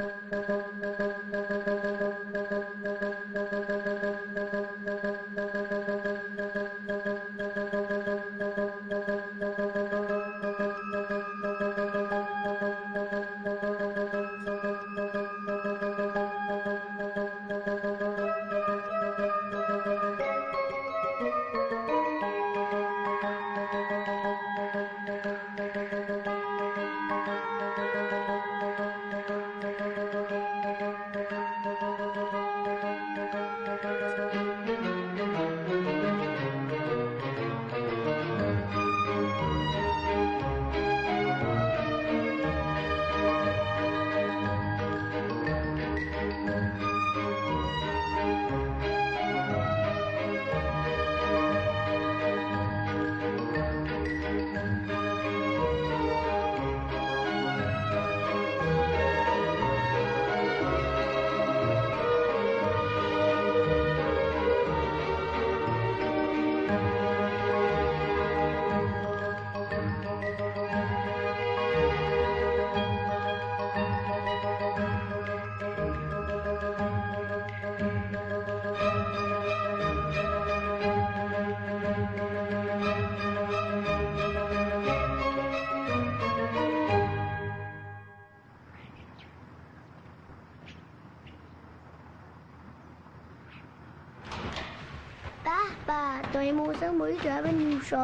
دایی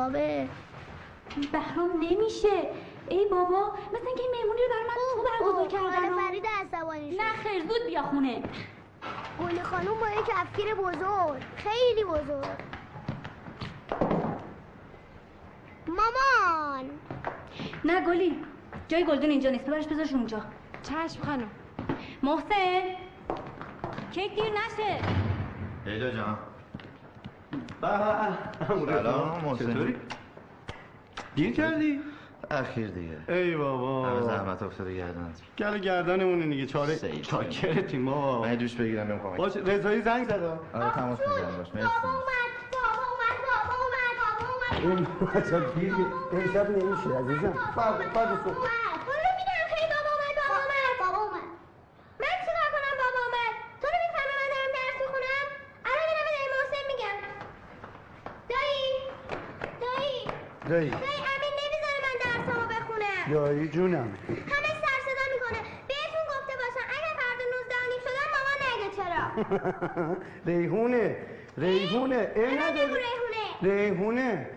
نوشابه بهرام نمیشه. ای بابا مثلا که مهمونی رو بر من تو برگزار کردن. فرید عصبانی شد. نه خیر زود بیا خونه. گلی خانوم با یک کفگیر بزرگ خیلی بزرگ. مامان. نه گلی جای گلدون اینجا نیست. ببرش بذارش اونجا. چشم خانم. محسن کیک دیر نشه. ایجا جان. سلام محسن چطوری؟ گیر کردی؟ اخیر دیگه. ای بابا. همه زحمت افتاده گردن گل گردنمونه دیگه. چاره. چاکرتیم بابا. من دوش بگیرم می‌خوام باش رضایی زنگ زد. آره تماس می‌گیرم باش. مرسی. بابا اومد بابا اومد بابا اومد بابا اومد. این بچه گیر امشب نمیشه عزیزم. فرد فرد صبح اومد برو ببینم خیلی بابا اومد بابا اومد بابا اومد من چیکار کنم بابا اومد تو رو می‌فهمه من دارم درس می‌خونم الان میرم به دایی محسن میگم دایی دایی دایی دایی امین نمی‌ذاره من درسامو بخونم. دایی جونم. همه سر صدا می‌کنه. بهتون گفته باشم اگه فردا 19 و نیم شدم مامان نگه چرا؟ ریحونه. ریحونه. ای؟ نداره ریحونه. ریحونه.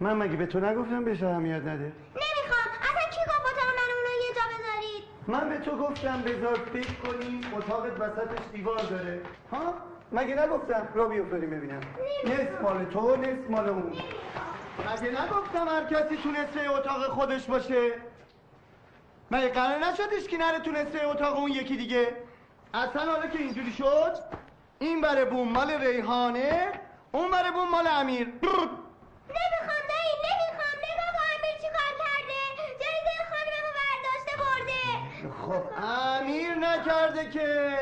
من مگه به تو نگفتم بهش اهمیت نده؟ نمی‌خوام. اصلا کی گفت اتاق من اونو یه جا بذارید؟ من به تو گفتم بذار فکر کنی اتاقت وسطش دیوار داره. ها؟ مگه نگفتم؟ را بیفتاریم ببینم. نصف مال تو نصف مال اون. مگه نگفتم هر کسی تو نصف اتاق خودش باشه؟ مگه قرار نشدش که نره تو نصف اتاق اون یکی دیگه؟ اصلا حالا که اینجوری شد این بره بوم مال ریحانه اون بره بوم مال امیر. نمی‌خوام دایی نمی‌خوام. نگاه کن امیر چی کار کرده؟ جریده خانممو برداشته برده. خب امیر نکرده که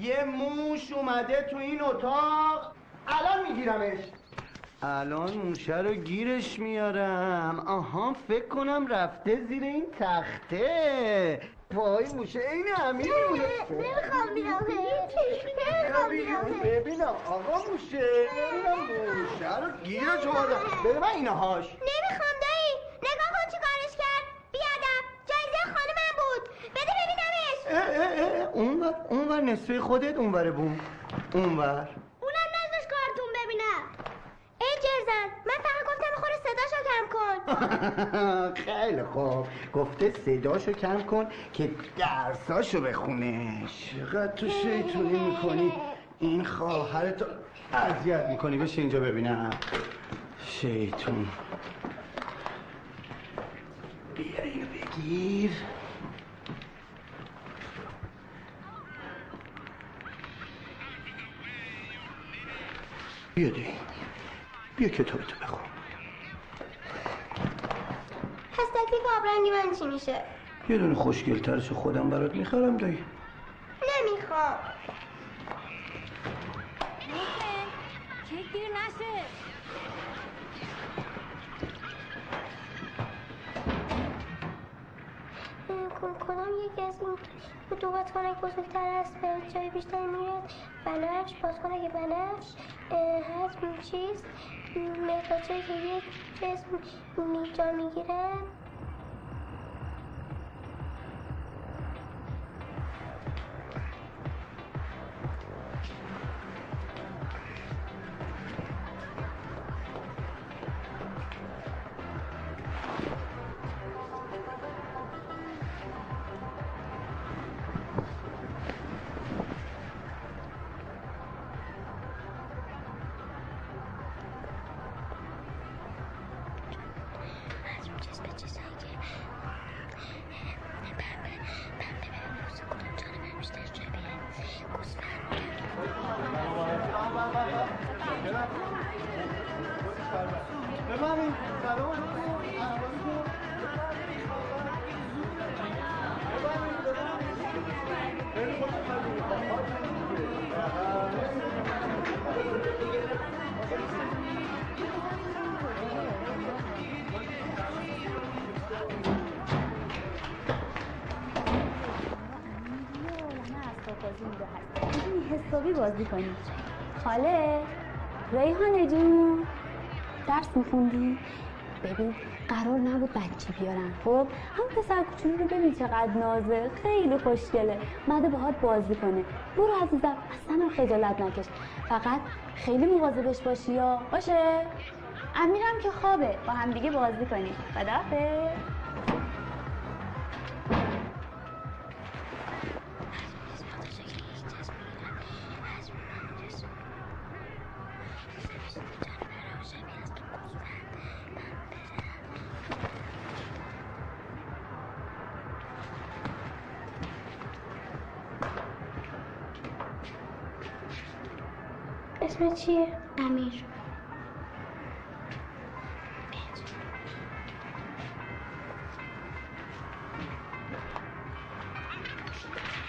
یه موش اومده تو این اتاق. الان میگیرمش. الان موشه رو گیرش میارم. آها فکر کنم رفته زیر این تخته. وای موشه این امیر موشه نمی‌خوام بیام نمی‌خوام ببینم. آقا موشه ببینم. موشه رو گیرش آوردم بده من اینو هاش نمی‌خوام دایی. نگاه کن چی کارش کرد. بیادم جایزه خانمم بود. بده ببینمش. اه اه اونور اونور نصفه خودت اونور بوم. اونور. اونم نذاش کارتون ببینم جرزن من فقط گفتم خوره صداشو کم کن. خیلی خوب. گفته صداشو کم کن که درساشو بخونه. چقدر تو شیطونی می‌کنی. این خواهرتو اذیت می‌کنی. بشه اینجا ببینم. شیطون. بیا اینو بگیر. بیا دی بیا کتابتو بخون. پس تکلیف آبرنگی من چی میشه؟ یه دونه خوشگلترشو خودم برات می‌خرم دایی. نمی‌خوام. کیک دیر نشه. کدام یکی از این دو بادکنک بزرگتر است به جای بیشتری میاد بنفش بادکنک بنفش اه، هست اون چیز مقدار که یک جسم می- جا می‌گیره بفهمید سلام علیکم احوالتون؟ بفهمید، بفهمید. خیلی خوشحالم. می‌تونی حسابی بازی کنی خاله. ریحانه جون درس میخوندی؟ ببین قرار نبود بچه بیارن. خب هم پسر کوچولو رو ببین چقدر نازه. خیلی خوشگله. مده باهات بازی کنه. برو عزیزم اصلا خجالت نکش. فقط خیلی مواظبش باشی یا؟ باشه؟ امیرم که خوابه. با هم دیگه بازی کنی خداحافظ اسم چیه؟ امیر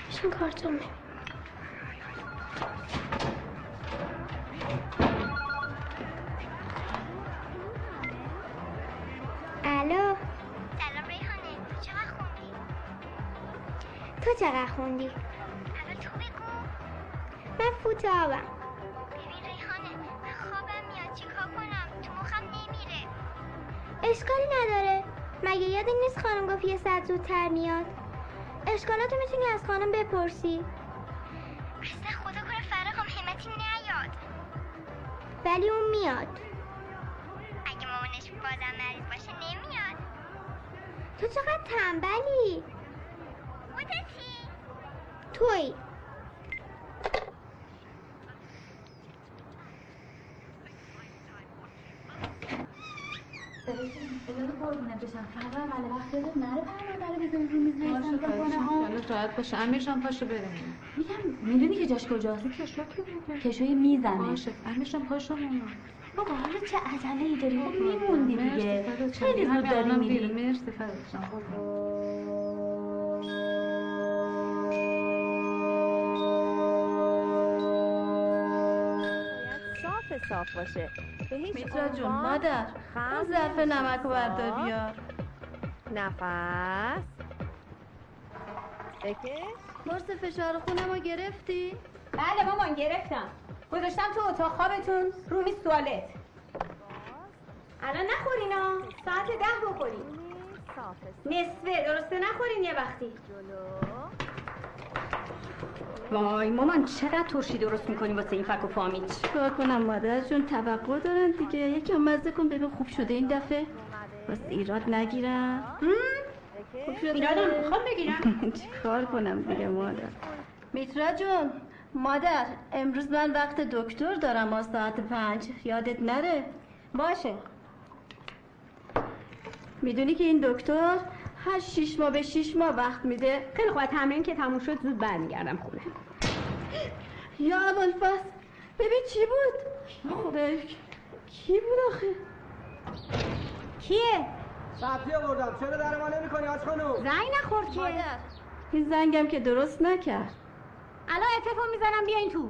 شون کارتون ببین الو سلام ریحانه تو چقدر خوندی؟ تو چقدر خوندی؟ اول تو بگو من فوتابم اشکالی نداره. مگه یادت نیست خانم گفت یه ساعت زودتر میاد؟ اشکالاتو می‌تونی از خانم بپرسی. اصلا خدا کنه فرقم همتی نیاد. ولی اون میاد. اگه مامانش بازم مریض باشه نمیاد. تو چقدر تنبلی؟ خودتی. توی اجازه قربونت بشم فردا اول وقت یادت نره پرونده رو بذاری رو میز ریحانه باشه بخونه ها خواهشم راحت باشه امیر جان پاشو بریم میگم می‌دونی که جاش کجاست کشوی می‌زنه باشه امیر جان پاشو بابا حالا چه عجله ای داری خب. میموندی دیگه خیلی زود داری میری مرسی فدات صاف باشه. به هیچ میترا جون مادر خم اون ظرف نمک رو بردار. بیار نفس. بکش. قرص فشار خونم رو گرفتی؟ بله مامان گرفتم. گذاشتم تو اتاق خوابتون رو میز توالت الان نخورینا ساعت ده بخورین نصفه. درسته نخورین یه وقتی. جلو. وای مامان چقدر ترشی درست می‌کنیم واسه این فک و فامیل؟ چیکار کنم مادر جون؟ توقع دارن دیگه. یکم مزه کن ببین خوب شده این دفعه. واسه ایراد نگیرم. خوب شده. ایرادم می‌خوام بگیرم. چیکار کنم دیگه مادر؟ میترا جون مادر امروز من وقت دکتر دارم از ساعت پنج. یادت نره؟ باشه. می‌دونی که این دکتر هر شیش ماه به شیش ماه وقت میده. خیلی خوب. تمرین که تموم شد زود برمیگردم خونه. یا ابوالفضل ببین چی بود؟ خدای کی بود آخه؟ کیه؟ سطحی آوردم. چرا در ما نمی کنی آج خانم؟ زنگ نخورد که این زنگم که درست نکرد. الان اتفاق می‌زنم بیاین تو.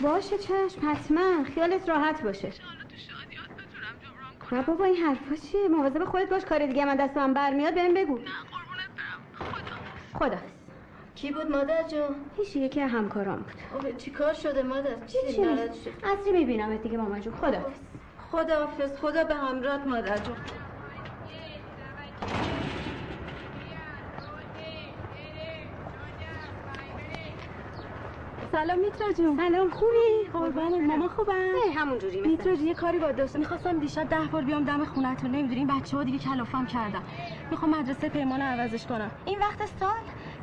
باشه چشم حتما. خیالت راحت باشه. نه بابا این حرفا چیه؟ مواظب خودت باش کار دیگه من دست من برمیاد بهم بگو. خدا. کی بود مادر جون؟ هیچ یکی همکارام بود. آب چی کار شده مادر؟ چی چی ناراحت شد؟ اصری می‌بینم دیگه مامان جون. خدا خداحافظ. خدا به همراهت مادر جون. سلام میترا جون. سلام خوبی؟ قربان ماما خوبن همون جوری میترا جون یه کاری با داشته می‌خواستم دیشب ده بار بیام دم خونتون نمی‌دونی؟ این بچه ها دیگه کلافم کردن. می‌خوام مدرسه پیمان عوضش کنم. این وقت سال؟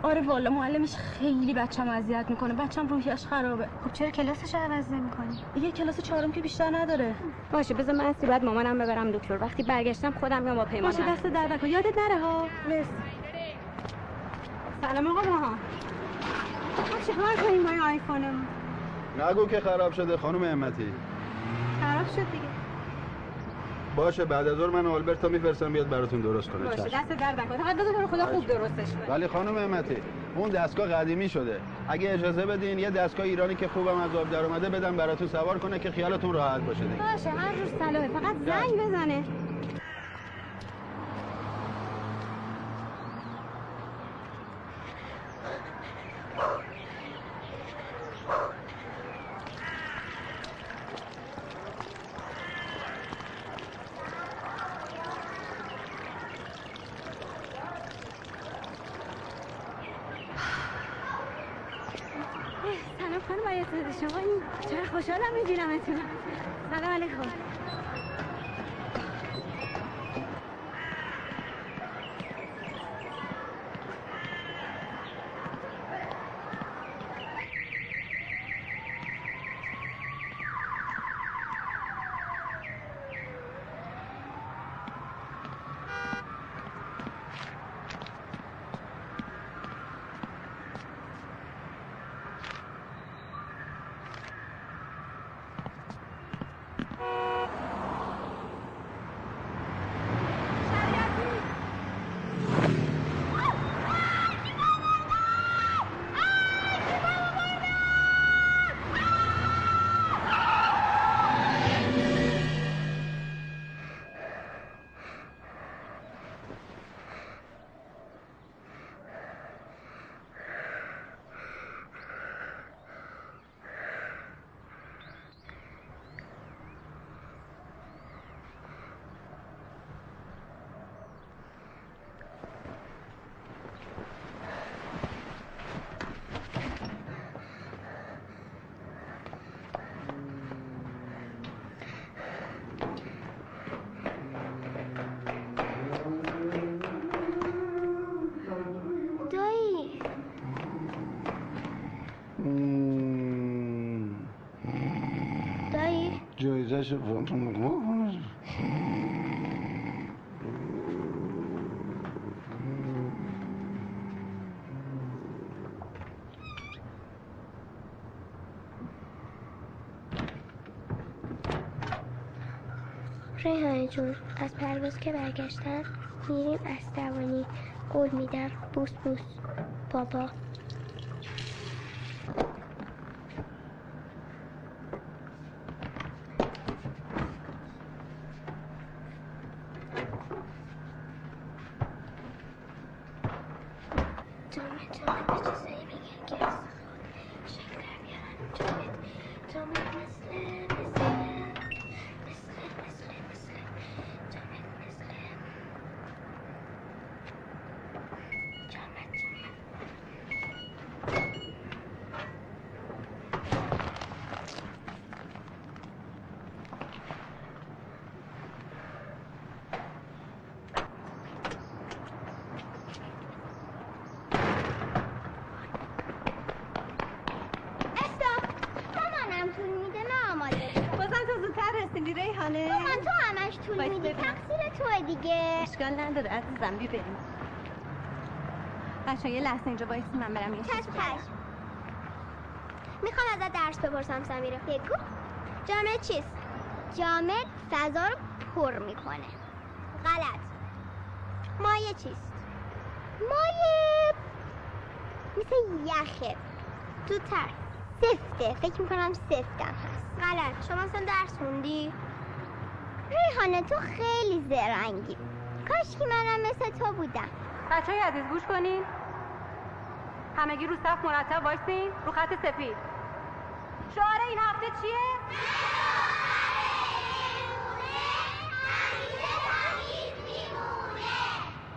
آره والا معلمش خیلی بچم اذیت می‌کنه. بچم روحیش خرابه. خب چرا کلاسش رو عوض نمی‌کنی؟ یه کلاس چهارم که بیشتر نداره. باشه بذار من باید مامانم ببرم دکتر. وقتی برگشتم خودم میام با پیمان باشه دست درد نکن. یادت نره ها. مرسی. سلام آقا ماها چیکار کنیم با این آیفونمون نگو که خراب شده خانم همتی. خراب شد دیگه. باشه بعد از ظهر من آلبرتا میفرستم بیاد براتون درست کنه. باشه چشم. دست درد نکن. فقط تا خدا خوب درستش کنه. ولی خانم همتی اون دستگاه قدیمی شده. اگه اجازه بدین یه دستگاه ایرانی که خوبم از آب در اومده بدم براتون سوار کنه که خیالتون راحت باشه دیگه. باشه هر روز صلاحه فقط زنگ بزنه. جایزش ریحانه جون از پرواز که برگشتن میریم اسدوانی قول میدم بوس بوس. بابا جامعه جامعه به چیزایی میگن که استخدام شکل در بیارن جامعه جامعه مثل مثل مثل مثل مثل جامعه مثل جامعه جامعه وایس میدی ببینم تقصیر توئه دیگه اشکال نداره عزیزم بی بریم. بچه یه لحظه اینجا وایس من برم یه چشم. چشم. می‌خوام ازت درس بپرسم سمیرا بگو. جامد چیست؟ جامد فضا رو پر می‌کنه. غلط. مایع چیست؟ مایع مثل یخه. زودتر سفته. فکر می‌کنم سفتم هست. غلط. شما اصلا درس خوندی؟ ریحانه تو خیلی زرنگی. کاش که منم مثل تو بودم. بچه های عزیز گوش کنین. همگی رو صف مرتب وایسین رو خط سفید. شعار این هفته چیه؟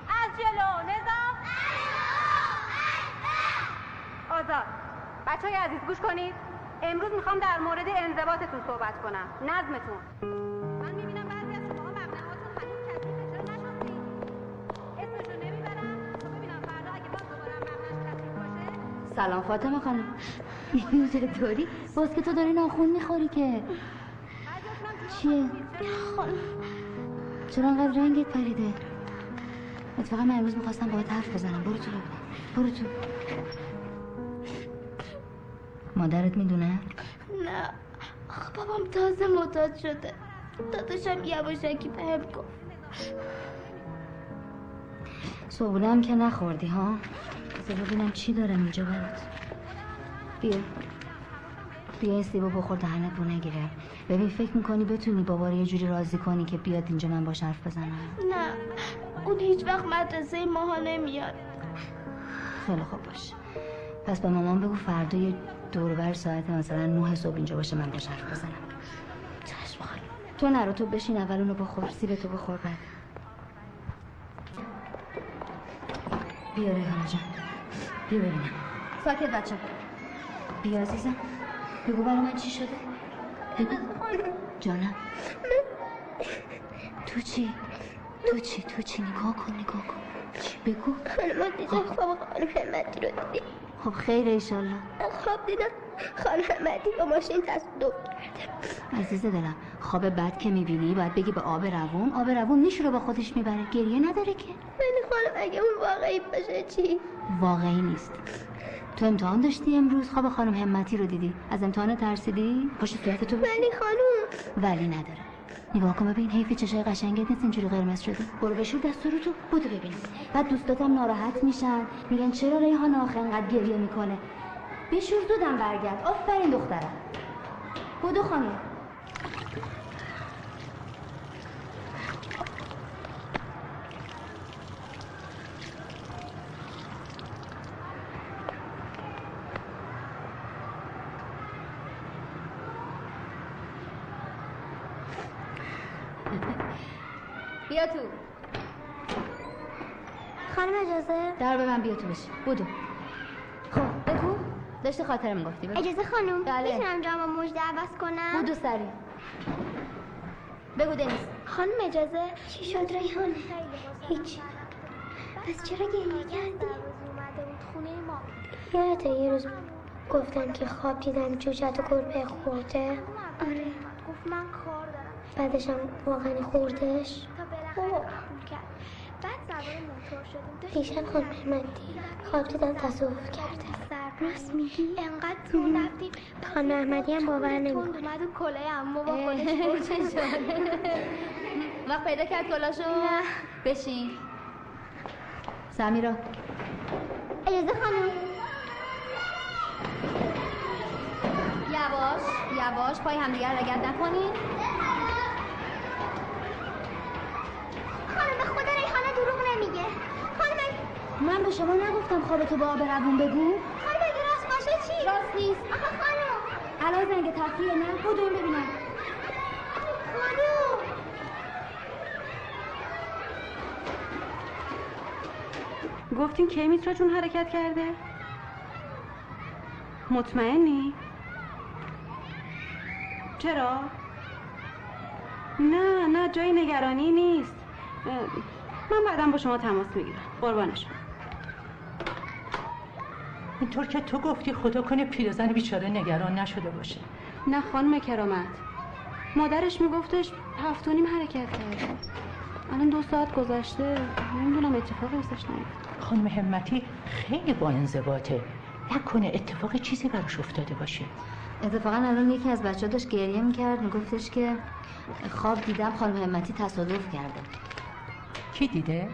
از جلو نظام. آزاد. بچه های عزیز گوش کنید امروز می‌خوام در مورد انضباطتون صحبت کنم. نظمتون. سلام فاطمه خانم. چطوری؟ باز که تو داری ناخون می‌خوری که. چیه؟ چرا انقدر رنگت پریده؟ اتفاقا من امروز می‌خواستم باهات حرف بزنم. برو تو برو تو. مادرت می‌دونه؟ نه. آخه بابام تازه معتاد شده. داداشم یواشکی بهم گفت. صبحونه هم که نخوردی ها؟ بذار ببینم چی دارم اینجا برات بیا. بیا این سیبو بخور دهنت بو نگیره. ببین فکر می‌کنی بتونی بابا رو یه جوری راضی کنی که بیاد اینجا من باش حرف بزنم؟ نه. اون هیچ وقت مدرسه ماها نمیاد. خیلی خوب باش. پس به مامان بگو فردا یه دور بر ساعت مثلا نه صبح اینجا باشه من باش حرف بزنم. چشم خانم تو نرو تو بشین اول اونو بخور سیب تو بخور بعد. بیا ریحانه جان. بیا ببینم ساکت بچه بیا عزیزم بگو برای من چی شده بگو جانم تو چی تو چی تو چی نگاه کن نگاه کن چی بگو خانم دیدم خواب خانم همتی رو دیدی خب خیر ایشالله. خواب دیدم. خانم همتی با ماشین تصادف کرده. عزیز دلم خواب بد که می‌بینی باید بگی به آب روون. آب روون نیش رو با خودش می‌بره. گریه نداره که. ولی خانم اگه اون واقعی باشه چی؟ واقعی نیست. تو امتحان داشتی امروز؟ خواب خانم همتی رو دیدی؟ از امتحان ترسیدی؟ پشت صورت تو. ولی خانم. ولی نداره. نگاه کن ببین حیف چشای قشنگت نیست اینجوری قرمز شده. برو بشور دست رو تو بودو ببین بعد دوستاتم ناراحت میشن. میگن چرا ریحان آخه انقدر گریه می‌کنه؟ بشور زودم برگرد. آفرین دخترم. بودو خانم بیا تو خانم اجازه در به من بیا تو بشی بودو خب بگو. داشتی خاطره می‌گفتی. بگو. اجازه خانم بله. می‌تونم جامو مجده عوض کنم؟ بودو سری. بگو دنیس خانم اجازه؟ چی شد ریحانه هیچ. پس چرا گریه کردی؟ یادته یه روز گفتم که خواب دیدم جوجت و گربه خورده؟ آره. گفت من کار دارم. بعدش هم واقعا خوردش؟ دیشب خانم احمدی خواب دیدم تصادف کرده. راست میگی؟ انقدر تو رفتیم خانم احمدی هم باور نمی‌کنه. اومد و کلاه عمو با خودش وقت پیدا کرد کلاشو. نه. بشین. سمیرا. اجازه خانم. یواش یواش پای همدیگر رگرد نکنین. خانم به خدا دروغ نمیگه. خانم من به شما نگفتم خوابتو با آب روون بگو. خانم اگه راست باشه چی؟ راست نیست. آخه خانم. الان زنگ تفریه نه؟ بودو این ببینم. خانم. گفتین کی میترا جون حرکت کرده؟ مطمئنی؟ چرا؟ نه نه جای نگرانی نیست. من بعدا با شما تماس می‌گیرم. قربانش. اینطور که تو گفتی خدا کنه پیرزن بیچاره نگران نشده باشه. نه خانم کرامت. مادرش میگفتش هفت و نیم حرکت کردم الان دو ساعت گذشته. نمی‌دونم اتفاقی ازش نیفت خانم همتی خیلی با انضباطه. نکنه اتفاق چیزی براش افتاده باشه. اتفاقا الان یکی از بچه داشت گریه می‌کرد. میگفتش که خواب دیدم خانم همتی تصادف کرده. کی دیده؟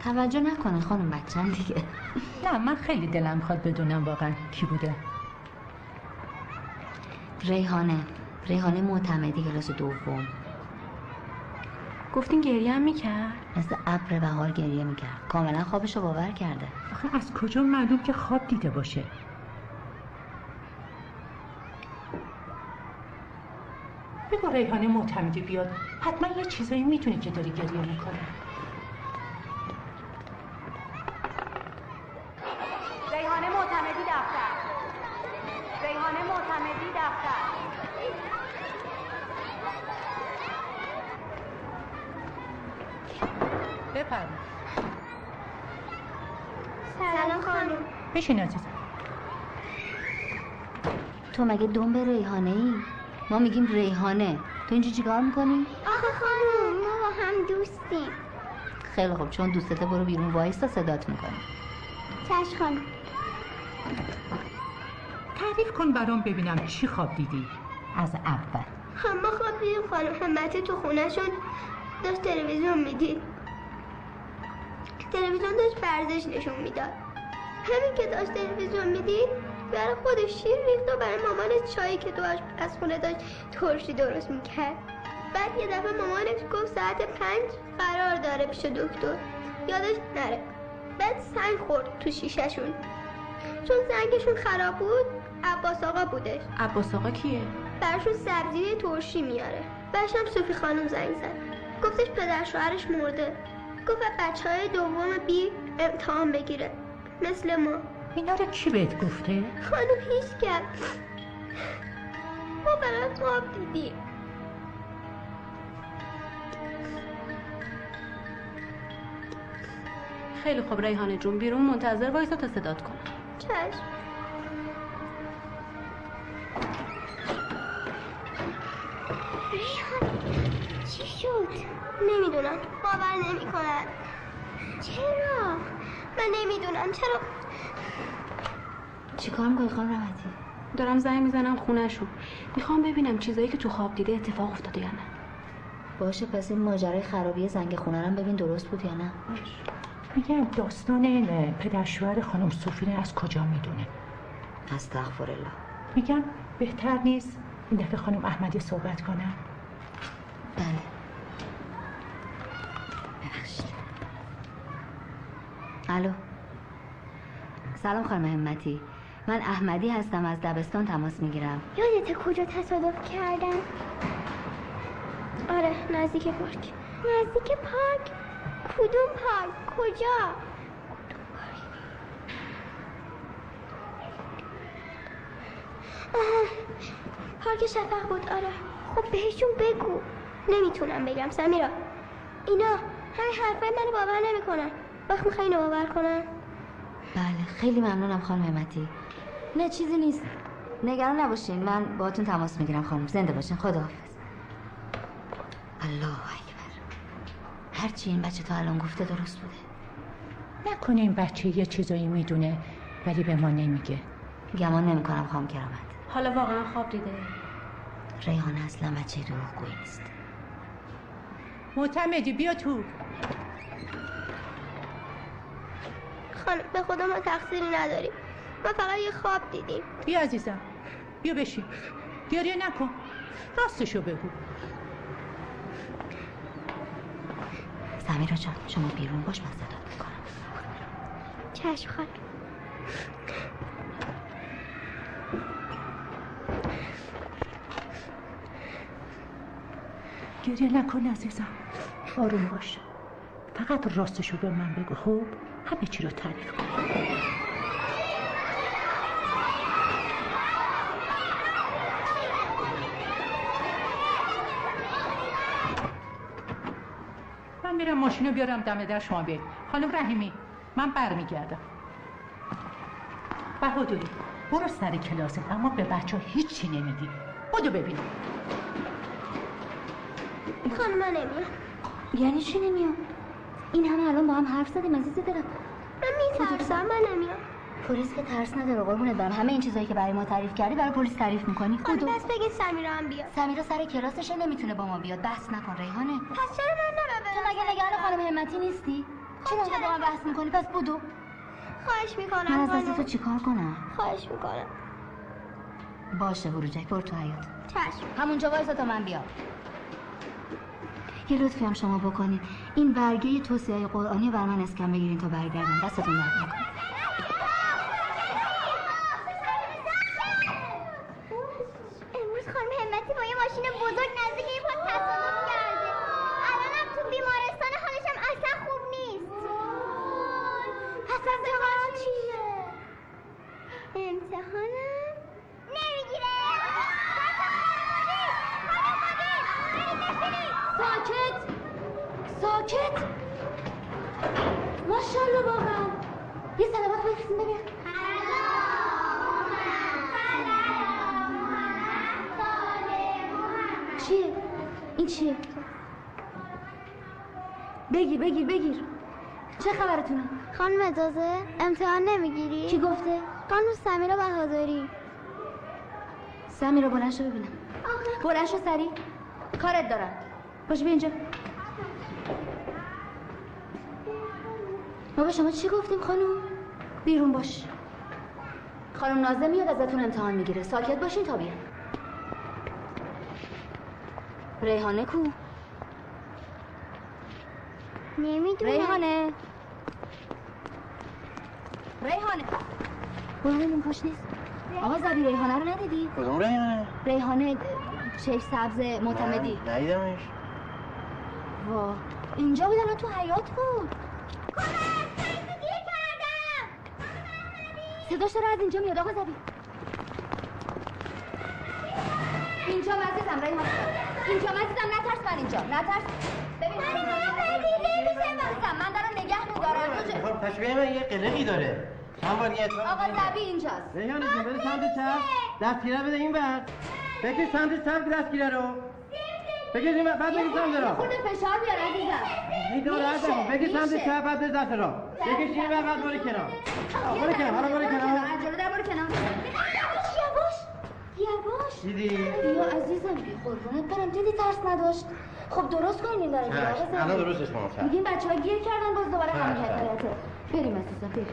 توجه نکنه خانم بچن دیگه. نه من خیلی دلم می‌خواد بدونم واقعا کی بوده. ریحانه. ریحانه معتمدی کلاس دوم. گفتین گریه هم می‌کرد؟ مثل ابر بهار گریه می‌کرد. کاملا خوابش رو باور کرده. آخه از کجا معلوم که خواب دیده باشه؟ ریحانه معتمدی بیاد. حتما یه چیزایی می‌تونه که داری گریه می‌کنه ریحانه معتمدی دفتر. ریحانه معتمدی دفتر. بفرمایید. سلام خانم. بشین عزیزم. تو مگه دنب ریحانه ای؟ ما میگیم ریحانه. تو اینجا چیکار می‌کنی؟ آخه خانم ما با هم دوستیم. خیلی خوب چون دوستته برو بیرون وایستا صدات می‌کنی چشم خانم. تعریف کن برام ببینم چی خواب دیدی. از اول. هم ما خواب دیدیم خانم. همتی تو خونهشون داشت تلویزیون می‌دید. تلویزیون داشت ورزش نشون می‌داد. همین که داشت تلویزیون می‌دید برای خودش شیر ریخت و برای مامانش چایی که تو از خونه داشت ترشی درست می‌کرد. بعد یه دفعه مامانش گفت ساعت پنج قرار داره پیش دکتر. یادش نره. بعد سنگ خورد تو شیشهشون. چون زنگشون خراب بود عباس آقا بودش. عباس آقا کیه؟ براشون سبزی ترشی میاره. بعدش هم صوفی خانم زنگ زد. گفتش پدر شوهرش مرده. گفت بچه های دوم بی امتحان بگیره. مثل ما. اینا رو کی بهت گفته؟ خانم هیچ کرد ما فقط خواب دیدیم. خیلی خوب ریحانه جون. بیرون منتظر وایسا تا صدات کنم. چشم. ریحانه چی شد؟ نمی‌دونم. باور نمی‌کنن چرا؟ من نمی‌دونم. چرا چیکار می‌کنی خانم رحمتی؟ دارم زنگ می‌زنم خونهشون می‌خوام ببینم چیزایی که تو خواب دیده اتفاق افتاده یا نه. باشه پس این ماجرای خرابی زنگ خونه رو هم ببین درست بود یا نه. میگم داستان این پدر شوهر خانم صوفی از کجا می‌دونه؟ استغفرالله. میگم بهتر نیست این دفعه خانم احمدی صحبت کنم بله. ببخشید. الو. سلام خانم همتی من احمدی هستم از دبستان تماس می‌گیرم یادت کجا تصادف کردن؟ آره نزدیک پارک نزدیک پارک؟ کدوم پارک؟ کجا؟ آه، پارک شفق بود آره خب بهشون بگو نمی‌تونم بگم سمیرا اینا همین حرفای منو باور نمی‌کنن وقت می‌خوای اینو باور کنن بله خیلی ممنونم خانم همتی نه چیزی نیست. نگران نباشین من باهاتون تماس می‌گیرم خانم. زنده باشین خداحافظ. الله اکبر. هرچی این بچه تا الان گفته درست بوده. نکنه این بچه یه چیزایی می‌دونه ولی به ما نمیگه. گمان نمی‌کنم خانم کرامت. حالا واقعا خواب دیده. ریحانه اصلا بچه دروغگویی نیست. معتمدی بیا تو. خانم به خدا ما تقصیری نداریم. ما فقط یه خواب دیدیم. بیا عزیزم. بیا بشین. گریه نکن. راستشو بگو. سمیرا جان شما بیرون باش من صدات می‌کنم. چشم خانم گریه نکن عزیزم. آروم باش. فقط راستشو به من بگو خوب؟ همه چی رو تعریف کن. من میرم ماشین رو بیارم دم در شما بیاید خانم رحیمی من برمیگردم. بهادری برو سر کلاست اما به بچه ها هیچی نمیگی. بودو ببینم. خانم من نمیام. یعنی چی نمیام؟ این همه الان با هم حرف زدیم عزیز دلم. من میترسم من نمیام. پلیس که ترس نداره قربونت برم. همه این چیزایی که برای ما تعریف کردی برای پلیس تعریف می‌کنی؟ خانم کدوم؟ پس بگید سمیرا هم بیاد. سمیرا سر کلاسشه نمی‌تونه با ما بیاد. بحث نکن ریحانه. پس چرا من نباید تو مگه نگران خانم همتی نیستی؟ چرا اینقدر با من بحث می‌کنی؟ پس بودو. خواهش می‌کنم من از دست تو چیکار کنم؟ خواهش می‌کنم. باشه بروجک برو تو حیات چشم. همونجا وایسا تا من بیام. یه لطفی هم شما بکنید این برگه توصیه قرآنی بر من اسکن بگیرین تا برگردم. دستتون درد نکنه امروز خانم همتی با یه ماشین بزرگ نزدیک این پل تصادف کرده الانم تو بیمارستان حالشم اصلا خوب نیست پس امتحان چیه؟ امتحانم نمی‌گیره ساکت ساکت ماشاءالله واقعا یه سلامت بفرستیم ببین چیه؟ این چیه؟ بگیر بگیر بگیر چه خبرتونه؟ خانم اجازه امتحان نمی‌گیری؟ کی گفته؟ خانم سمیرا بهادری. سمیرا بلند شو ببینم. بلند شو سری. کارت دارم. باش بیا اینجا. ما به شما چی گفتیم خانم؟ بیرون باش. خانم نازه میاد ازتون امتحان می‌گیره. ساکت باشین تا بیان ریحانه کو؟ نمی‌دونم. ریحانه. ریحانه. برو پشت نیست؟ آقا زبی ریحانه رو ندیدی؟ کدوم ریحانه؟ ریحانه چشم سبز معتمدی. ندیدمش. وا اینجا بود الان تو حیات بود. صداش داره از اینجا میاد. آقا زبی اینجا عزیزم ریحانه. اینجا عزیزم نترس من اینجا. نترس. ببین عزیزم من دارم نگه میدارم. خب تشبیه من یه قلقی داره. آقا زبی اینجاست. ریحانه جون بده سمت چپ. دستگیره بده این بر بکش سمت چپ دستگیره رو. بکش این بر بعد بکش سمت را خود فشار بیار عزیزم. این دور عزم بکش سمت. چپ بعد بده دست را بکش این بر بعد برو کنار. برو کنار. حالا برو کنار. عجله در برو کنار. یواش یواش. دیدی؟ بیا عزیزم قربونت برم. دیدی ترس نداشت. خب درست کنیم این داره بیا آقا. زبی. الان درستش. میگیم بچه ها گیر کردن باز دوباره. همین حکایته بریم عزیزم بریم.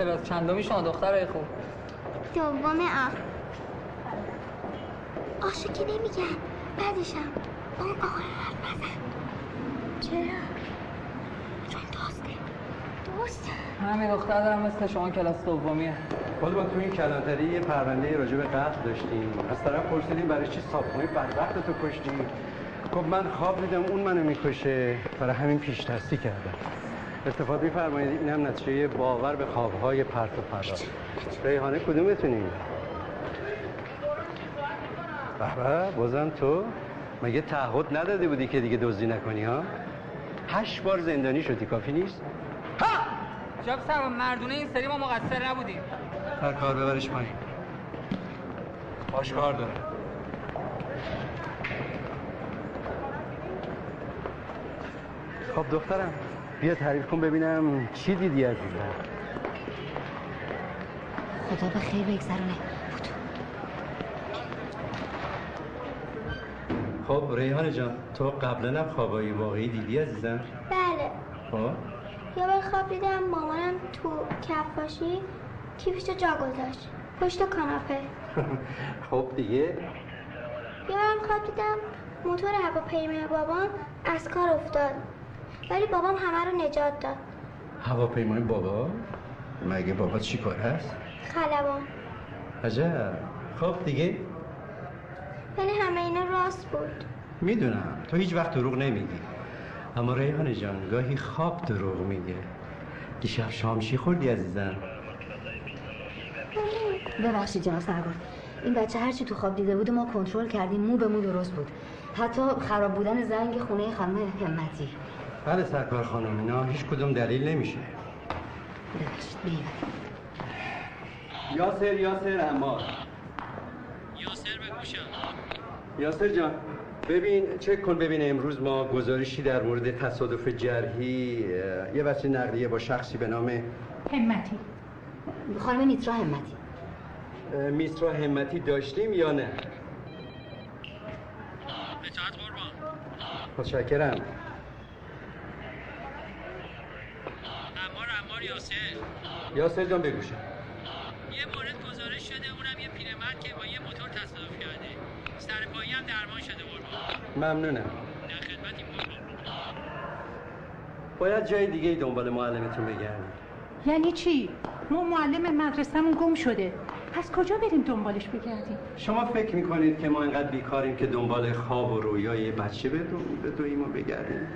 کلاس چندمی شما دخترای خوب؟ دوم آ. آشو که نمیگن بعدشم اون آقای حرف نزن. چرا؟ چون دوسته. دوست. همین دختر دارم مثل شما کلاس دومیه. خود ما تو این کلانتری یه پرونده راجع به قتل داشتیم. از طرف پرسیدیم برای چی صابخونه بدبخت تو کشتی خب من خواب دیدم اون منو می‌کشه. برای همین پیش دستی کردم. التفات میفرمایید اینم نتیجه باور به خوابهای پرت و پرات ریحانه کدومتونی؟ به بازم تو. مگه تعهد نداده بودی که دیگه دزدی نکنی ها؟ هشت بار زندانی شدی کافی نیست؟ جاب سر مردونه این سری ما مقصر نبودیم. هر کار ببرش پایین. باش کار داره. خب دخترم. بیا تعریف کن ببینم چی دیدی از این خدا به خیر بگذرونه. خب ریحان جان تو قبلا هم خوابای واقعی دیدی عزیزم؟ بله. خب؟ یه بار خواب دیدم مامانم تو کفاشی کیفش جا گذاشت. پشت کاناپه. خب دیگه؟ یه بارم خواب دیدم موتور هواپیمای بابام از کار افتاد. ولی بابام همه رو نجات داد. هواپیمای بابا؟ مگه بابا چی کار هست؟ خلبان. عجب. خب دیگه؟ ولی همه اینا راست بود. می‌دونم. تو هیچ وقت دروغ نمیگی. اما ریحان جان گاهی خواب دروغ میگه. دیشب شام چی خوردی عزیزم؟ ببخشید جناب سرگرد. این بچه هرچی تو خواب دیده بود ما کنترل کردیم مو به مو درست بود. حتی خراب بودن زنگ خونه خانم همتی. بله سرکار خانم اینا هیچ کدوم دلیل نمیشه. ببخشید بیبر یاسر یاسر عمار. یاسر بگوشم یاسر جان ببین چک کن ببین امروز ما گزارشی در مورد تصادف جرحی یه بچه نقلیه با شخصی به نام همتی. خانم نیترا همتی. اه، میسرا همتی داشتیم یا نه؟ اطاعت قربان. متشکرم. عمار یاسر یاسر جان بگوشم یه مورد گزارش شده اونم یه پیرمرد که با یه موتور تصادف کرده. سر پایی هم درمان شده قربان. ممنونم. در قربان باید جای دیگه دنبال معلمتون بگردیم. یعنی چی؟ ما معلم مدرسهمون گم شده. از کجا بریم دنبالش بگردیم؟ شما فکر می‌کنید که ما اینقدر بیکاریم که دنبال خواب و رویای یه بچه بدو- بدویم و بگردیم؟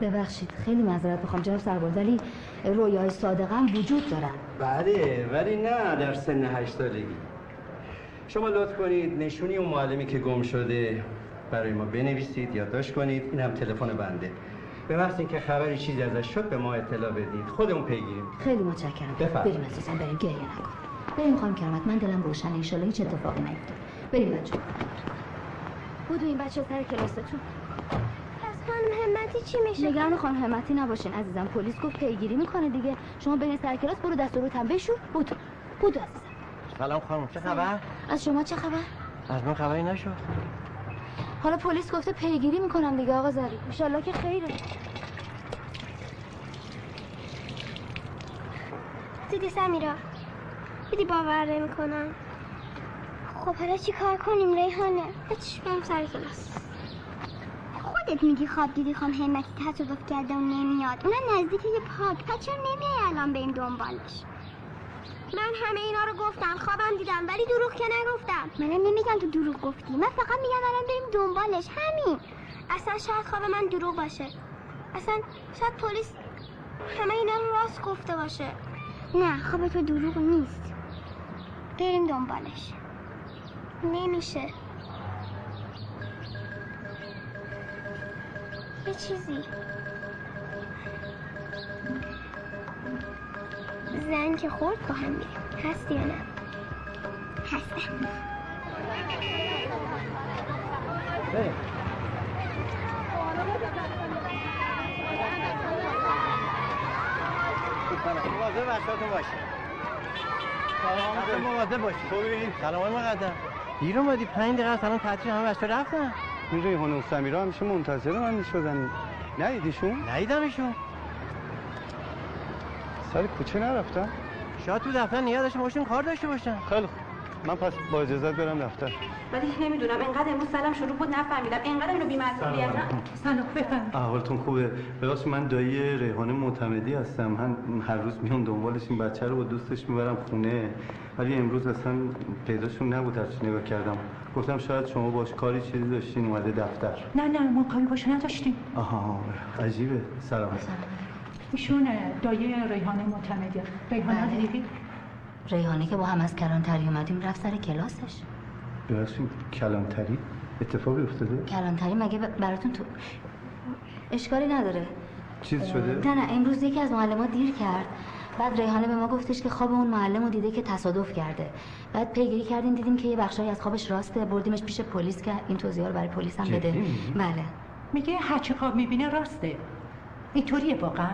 ببخشید خیلی معذرت می‌خوام جناب سرباز ولی رویاهای صادقه هم وجود دارن. بله ولی نه در سن هشت سالگی. شما لطف کنید نشونی اون معلمی که گم شده برای ما بنویسید یادداشت کنید. این هم تلفن بنده. به محض اینکه خبری چیزی ازش شد به ما اطلاع بدید. خودمون پیگیریم. خیلی متشکرم. بفرمایید. بریم عزیزم بریم گریه نکن بریم خانم کرامت من دلم روشنه انشالله هیچ اتفاقی نیفته بریم بچه بودو این بچه سر کلاستون. پس خانم همتی چی میشه؟ نگران خانم همتی نباشین عزیزم. پلیس گفت پیگیری می‌کنه دیگه. شما برین سر کلاس برو دست و روت هم بشور بودو بودو عزیزم. سلام خانم چه خبر؟ از شما چه خبر؟ از من خبری نشد حالا پلیس گفته پیگیری می‌کنم دیگه آقا زری. انشالله که خیره. دیدی سمیرا؟ دیدی باور نمی‌کنم. خب حالا چی کار کنیم ریحانه؟ هیچ بریم سر کلاس؟ خودت میگی خواب دیدی خان همتی تصادف کرده و نمیاد. اونم نزدیک یه پاک پس چرا نمیای الان بریم دنبالش. من همه اینا رو گفتم خوابم دیدم ولی دروغ که نگفتم. منم نمیگم تو دروغ گفتی. من فقط میگم الان بریم دنبالش. همین. اصلا شاید خواب من دروغ باشه. اصلا شاید پلیس همه اینا رو راست گفته باشه. نه خواب تو دروغ نیست. بریم دنبالش نمیشه یه چیزی زن که خورد با هم میریم هستی یا نه هستم مواظب باشید سلام مواظب خوبی؟ سلام مقدم دیر اومدی پنج دقیقه است الان تعطیل همه بچه‌ها رفتن این ریحانه و سمیرا همیشه منتظر من می‌شدن ندیدیشون؟ ندیدمشون سر کوچه نرفتن؟ شاید تو دفتر نیاز داشته باشون کار داشته باشن خیلی خوب من پس با اجازت برم دفتر. ولی نمی‌دونم انقدر امروز سلام شروع بود نفهمیدم. انقدر اینو بی‌مسئولیتن سلام. بفهم احوالتون خوبه؟ ببخشید من دایی ریحانه معتمدی هستم. من هر روز میام دنبالش این بچه رو با دوستش می‌برم خونه. ولی امروز اصلا پیداشون نبود هرچی نگاه کردم. گفتم شاید شما باش کاری چیزی داشتین اومده دفتر. نه نه ما کاری باشه نداشتیم. آها عجیبه. سلام. ایشون دایه ریحانه معتمدی ریحانه بله. دیدی؟ ریحانه که با هم از کلانتری اومدیم رفت سر کلاسش. ببخشید کلانتری؟ اتفاقی افتاده؟ کلانتری مگه براتون تو اشکالی نداره. چیز شده؟ نه نه امروز یکی از معلمات دیر کرد. بعد ریحانه به ما گفتش که خواب اون معلم رو دیده که تصادف کرده. بعد پیگیری کردیم دیدیم که یه بخشایی از خوابش راسته. بردیمش پیش پلیس که این توضیحا رو برای پلیس هم بده؟ بله. میگه هرچی خواب می‌بینه راسته. اینطوریه واقعا؟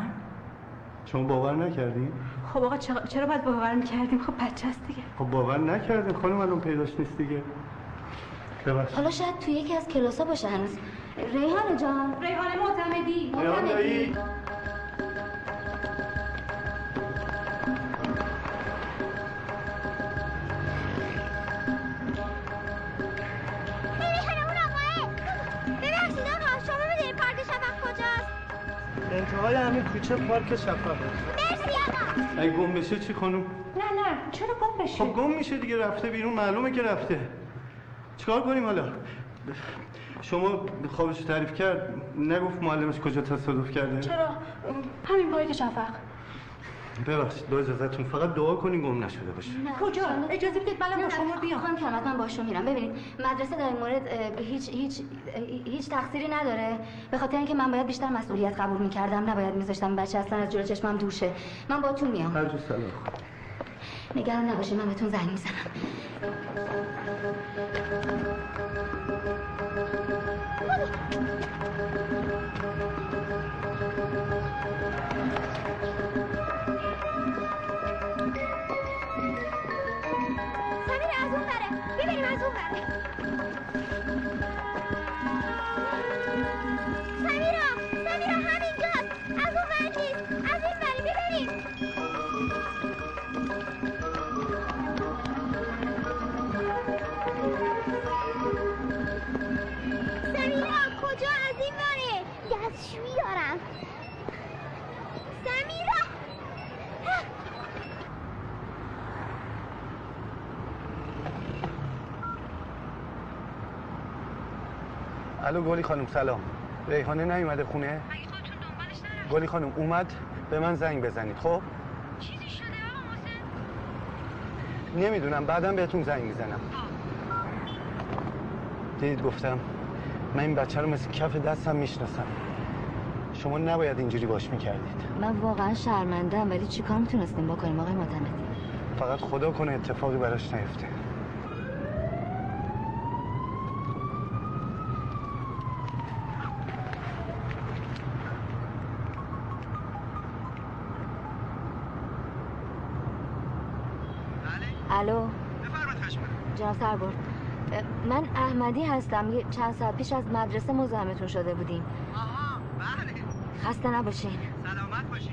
شما باور نکردین خب آقا چرا, باید باور می‌کردیم خب بچه هست دیگه. خب باور نکردین خانم الان پیداش نیست دیگه. ببخشید. حالا شاید تو یکی از کلاسا باشه هنوز. ریحانه جان. ریحانه معتمدی. ریحان انتهای همین کوچه پارک شفق مرسی آقا. اگه گم بشه چی خانم؟ نه نه. چرا گم بشه خب گم میشه دیگه رفته بیرون. معلومه که رفته. چیکار کنیم حالا؟ شما خوابش تعریف کرد. نگفت معلمش کجا تصادف کرده؟ چرا؟ همین پای شفق. ببخشید با اجازتون فقط دعا کنین گم نشده باشه. کجا؟ اجازه بدید منم با شما بیام. خانم کرامت من با شما میرم. ببینید مدرسه در این مورد هیچ هیچ هیچ تقصیری نداره. به خاطر اینکه من باید بیشتر مسئولیت قبول می‌کردم نباید میذاشتم بچه اصلا از جلو چشمم دور شه. من باهاتون میام. هر جو سلام نگران نباشه من بهتون زنگ می‌زنم. الو گلی خانم سلام. ریحانه نیومده خونه؟ گلی خانم اومد به من زنگ بزنید خب؟ چیزی شده آقا محسن؟ نمی‌دونم بعدم بهتون زنگ می‌زنم. دیدید گفتم من این بچه رو مثل کف دستم می‌شناسم. شما نباید اینجوری باش می‌کردید. من واقعا شرمندم ولی چیکار می‌تونستیم بکنیم آقای معتمدی فقط خدا کنه اتفاقی براش نیفته الو جناب سربرد من احمدی هستم. یه چند ساعت پیش از مدرسه مزاحمتون شده بودیم. آها بله. خسته نباشین. سلامت باشین.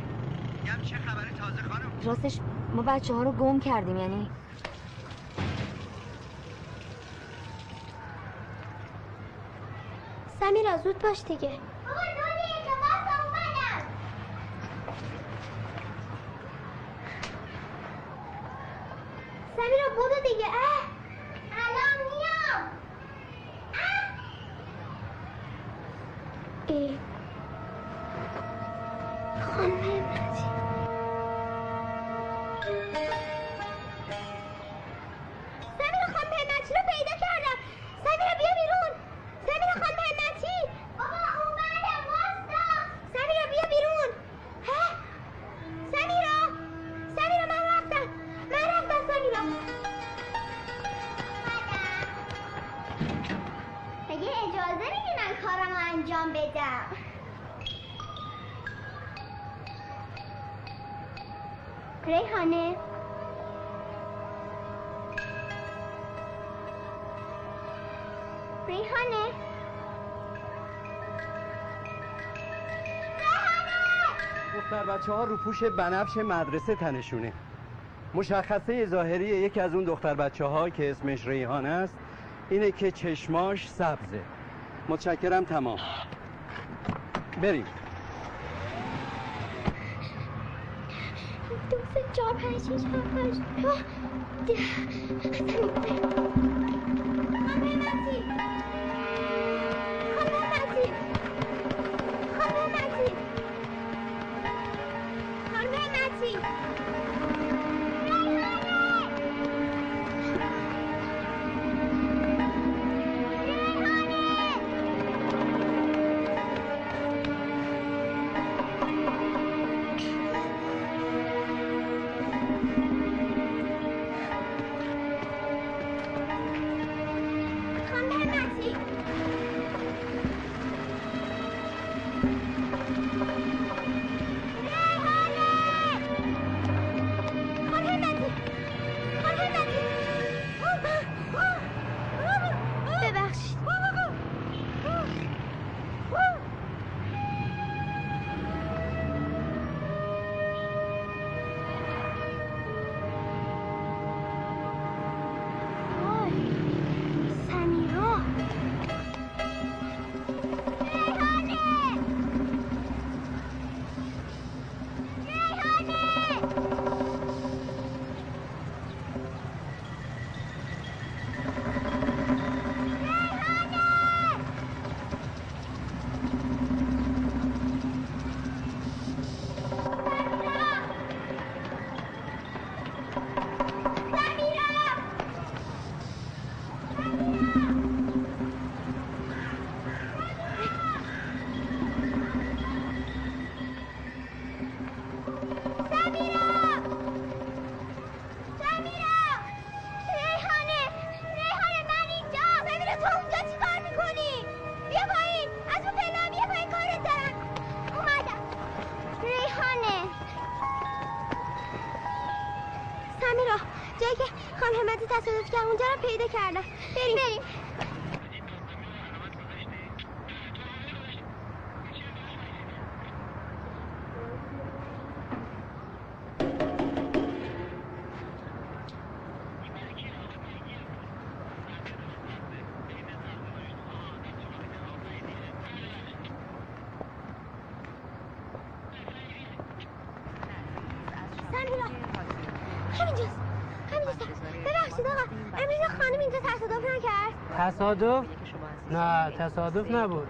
میگم چه خبر تازه خانم؟ راستش ما بچه ها رو گم کردیم یعنی سمیرا زود باش دیگه. بچه ها رو پوش بنفش مدرسه تنشونه مشخصه ظاهری یکی از اون دختر بچه ها که اسمش ریحان است اینه که چشماش سبزه متشکرم تمام بریم دو سه چهار پنج شیش هفت هشت. ده. رفتم اونجا رو پیدا کردم بریم بریم سمیرا همینجاست همینجاست ببخشید آقا امروز خانم اینجا تصادف نکرد تصادف؟ نه تصادف نبود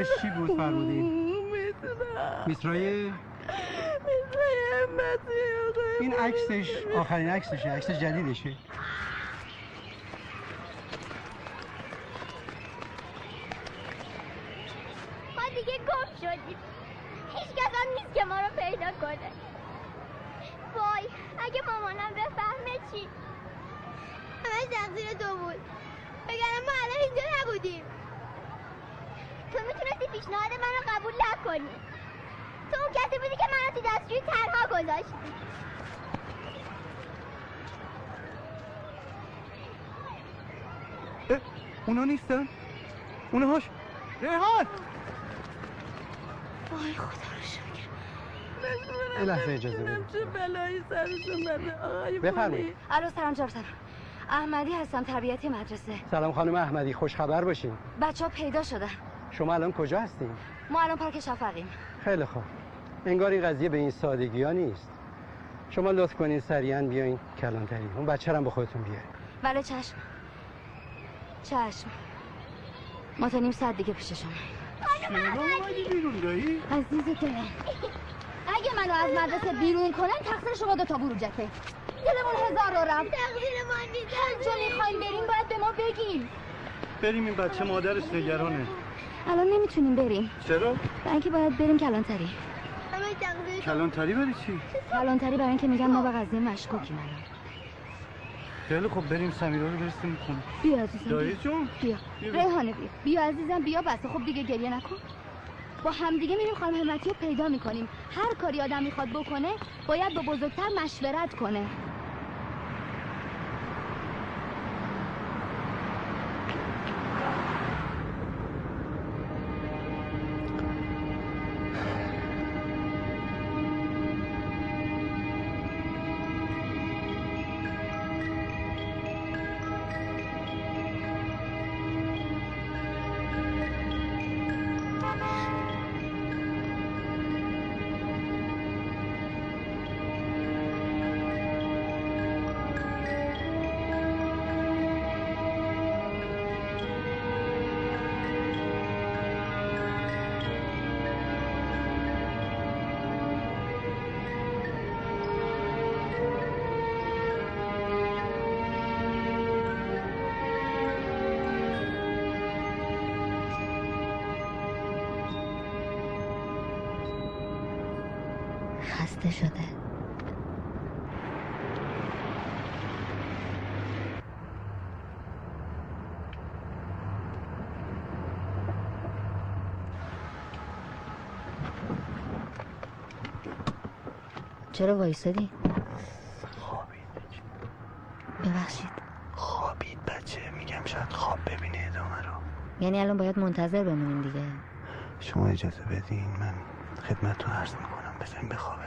اسمش چی بود فرمودین؟ میترای این عکسش آخرین عکسشه عکس جدیدشه ما دیگه گم شدیم هیچ کس هم نیست که ما رو پیدا کنه وای اگه مامانم بفهمه چی همه تقصیر تو بود بگرم ما الان اینجا نبودیم تو می‌تونستی پیشنهاد من رو قبول نکنی تو اون کسی بودی که منو تو دستشوی تنها گذاشتی اه، اونا نیستن اونهاش ریحان وای خدا رو شکر یه لحظه اجازه بدید چه بلایی سرش اومده آقای بفرمایید. الو سلام جناب سلام احمدی هستم تربیتی مدرسه. سلام خانم احمدی خوش خبر باشین. بچه ها پیدا شدن. شما الان کجا هستین؟ ما الان پارک شفقیم. خیلی خوب. انگار این قضیه به این سادگی ها نیست. شما لطف کنین سریعا بیاین کلانتری. اون بچه رو هم با خودتون بیارین. بله چشم. چشم. ما تا نیم ساعت دیگه پیش شما؟ عزیز دلم اگه منو از مدرسه بیرون کنن تقصیر شما دو تا بروجته دلمون هزار رو رفت. تقدیر ما نیست. هر جا می‌خوایم بریم باید به ما بگین. بریم این بچه مادرش نگرانه. الان نمی‌تونیم بریم. چرا؟ برای اینکه باید بریم کلانتری. کلانتری برای چی؟ کلانتری برای اینکه میگن ما به قضیه مشکوکیم الان. خیلی خب بریم سمیرا رو برسیم خونه. بیا عزیزم دایی بیا. جون بیا. بیا. ریحانه بیا. بیا عزیزم بیا بسه خب دیگه گریه نکن. با همدیگه میریم خانم همتی رو پیدا می‌کنیم. هر کاری آدم می‌خواد بکنه باید با بزرگتر مشورت کنه. خسته شده. چرا وایسادی؟ ببخشید. خوابید بچه. میگم شاید خواب ببینه ادامه رو. یعنی الان باید منتظر بمونیم دیگه. شما اجازه بدین. من خدمتتون عرض می‌کنم. بذاریم بخوابه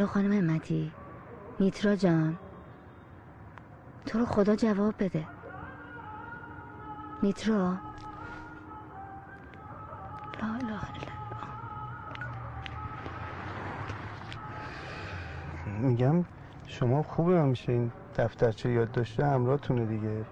الو خانم همتی میترا جان. تو رو خدا جواب بده. میترا؟ لا اله الا میگم شما خوبه همیشه این دفترچه یاد داشته همراهتونه دیگه.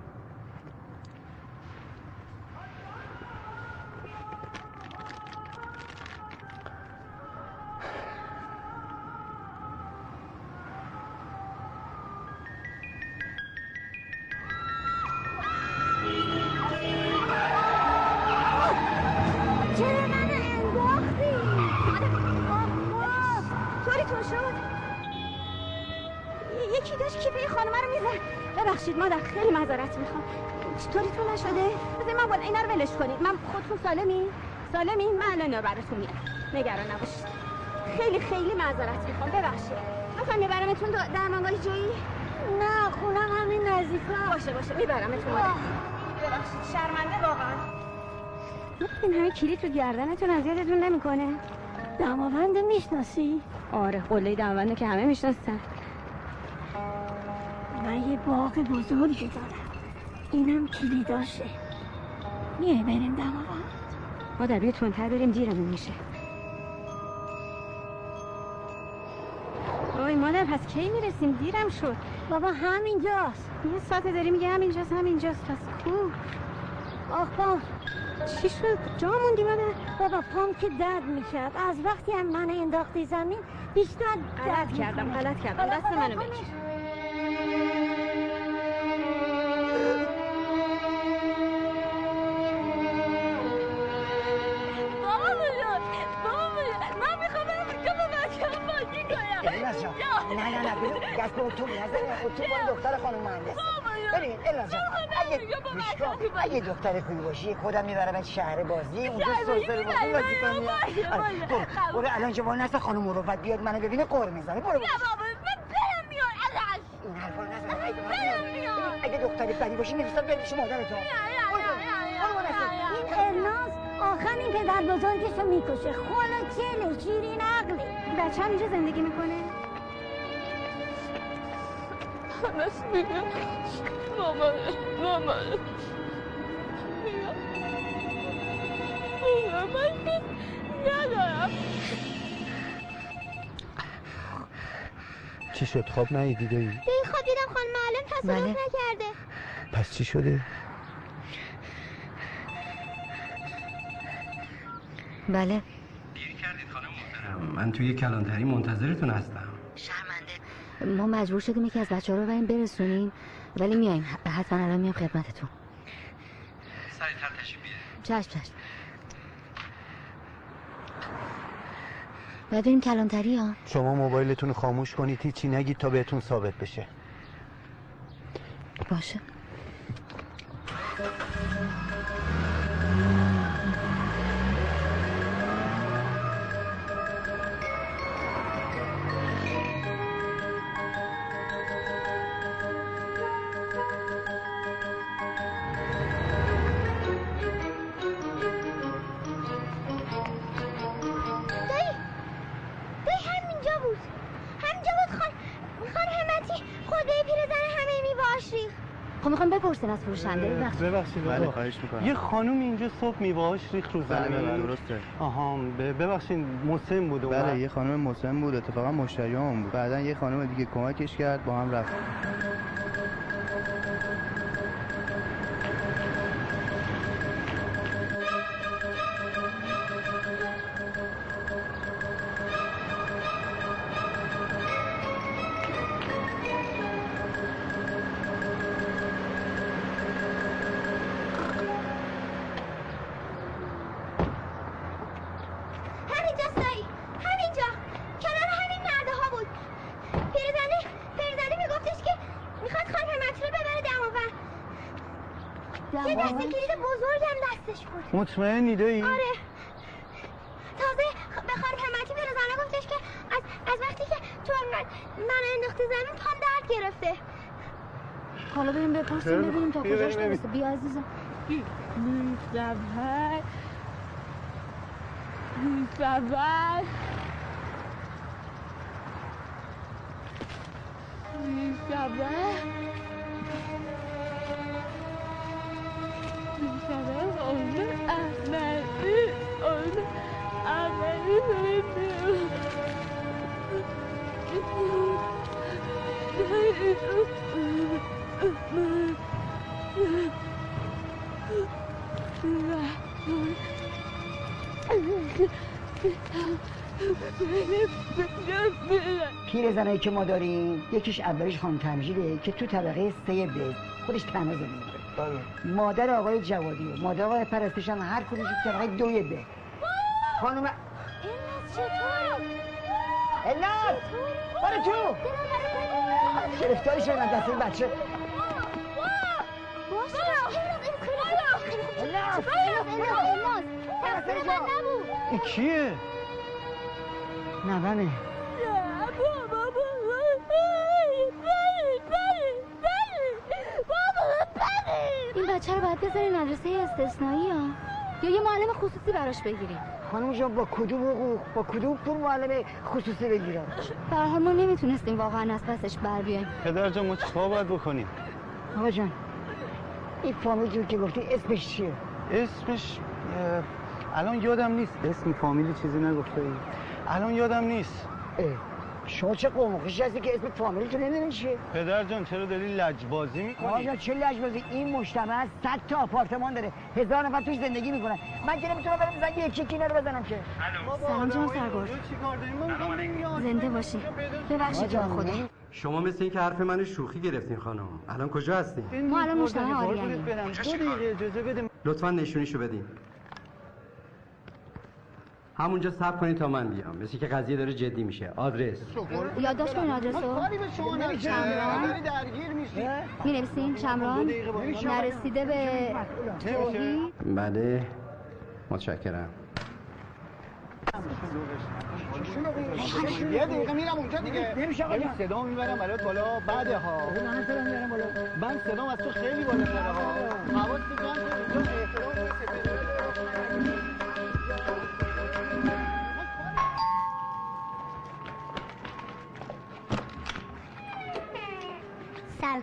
سالمی؟ من الان براتون میارم نگران نباشید. خیلی خیلی معذرت می‌خوام. ببخشید. می‌خوام میبرمتون درمانگاه جایی؟ نه خونم همین نزدیکا باشه باشه. میبرمتون ببخشید. شرمنده واقعا. این همه کلید تو گردنتون اذیتتون نمی‌کنه؟ دماوند می‌شناسی؟ آره قله دماوند که همه می‌شناسن. من یه باغ بزرگی دارم. اینم کلیداشه میای بریم دماوند. ما در بیا تندتر بریم دیرمون میشه. وای مادر پس کی می‌رسیم؟ دیرم شد. بابا همینجاست. یه ساعت داری میگه همینجاست همینجاست. پس کو؟ آخ با چی شد؟ جا موندی مادر؟ بابا پام که درد می‌کرد. از وقتی هم من انداختی زمین بیشتر غلط کردم غلط کردم. دست منو بگیر اتوب نزنی اتوب مال دختر خانم مهندس ببین الناز جان اگه اگه دختر خوبی باشی خودم می‌برم شهر بازی اونجا شهر بازی سرسره بازی کنی. آره، باشه. برو. الان جوان نست خانم مروت بیاد منو ببینه قور می‌زنه. برو این حرفا نزن. اگه ببین، اگه دختر بدی باشی می‌رسم پیش مادرتو این الناز آخر این پدر بزرگش رو می‌کشه. خالا چله شیرین عقلی؟ بچه هم اینجا زندگی می‌کنه؟ چی شد؟ خواب نیدیده ای؟ به این خواب دیدم خانم معلم تصادف بله. نکرده. پس چی شده؟ بله. من توی کلانتری منتظرتون هستم. ما مجبور شدیم یکی از بچه ها رو بریم برسونیم ولی میایم. حتما الان میام خدمتتون. سریعتر تشریف چشم چشم. باید بریم کلانتری ها؟ شما موبایلتون رو خاموش کنید هیچی نگید تا بهتون ثابت بشه. باشه. بپرسین از فروشنده ببخشید. ببخشید بله،. خواهش می‌کنم. یه خانوم اینجا صبح میوهاش ریخت رو بله، زمین بله، درسته. آها ببخشید مسن بود اومد. بله یه خانم مسلم بود اتفاقا مشتری هم بود بعدا یه خانم دیگه کمکش کرد با هم رفت مطمئنی دایی؟ آره. تازه به خانم همتی پیرزنه گفتش که از, از وقتی که تو من, من انداختی زمین پام درد گرفته. حالا بریم بپرسیم ببینیم تا کجاش درسته بیا عزیزم. میفرد میفرد میفرد پیر زنایی که ما داریم یکیش اولش خانم تمجیده که تو طبقه سه به خودش تنها زندگی می‌کنه. مادر آقای جوادی و مادر آقای پرستش هم هر کدومش تو طبقه دوی به خانم الناس برو تو گرفتاری شدن از دست این بچه این کیه؟ نوانه بچه رو باید بذارین مدرسه استثنایی ها. یا یه معلم خصوصی براش بگیریم. خانم جان با کدوم حقوق با کدوم پول معلم خصوصی بگیرم؟ حال ما نمی‌تونستیم واقعا از پسش بر بیایم. پدر جان ما چیکار باید بکنیم؟ آقا جان این فامیل جون که گفتی اسمش چیه؟ اسمش الان یادم نیست. اسم فامیلی چیزی نگفته الان یادم نیست. اه، شما چه قومخشی هستی که اسم فامیل تو نمی‌دونی چیه پدر جان چرا داری لجبازی آقا می‌کنی جان چه لجبازی؟ این مجتمع صد تا آپارتمان داره. هزار نفر توش زندگی می‌کنن. من که نمی‌تونم برم زنگ یکی یکی اینا رو بزنم که. سلام جان سرگرد زنده باشی ببخشید جان خدا. شما مثل اینکه حرف من شوخی گرفتین خانم. الان کجا هستین؟ ما الان مجتمع بده. لطفا نشونیشو بدین. همونجا صبر کنید تا من بیام. مثل که قضیه داره جدی میشه. آدرس. یادداشت کنین آدرس رو؟ کاری به شما نمیشه شمران داری درگیر میشی. می نویسین شمران نرسیده به توحید بله. متشکرم. یه دقیقه میرم اونجا دیگه. نمیشه آقا جان. صدا می‌برم برات بالا. بعده ها. من صدا میارم بالا. من صدام از تو خیلی بالاتره ها. حواست جمع کن اینجا احترام سلام.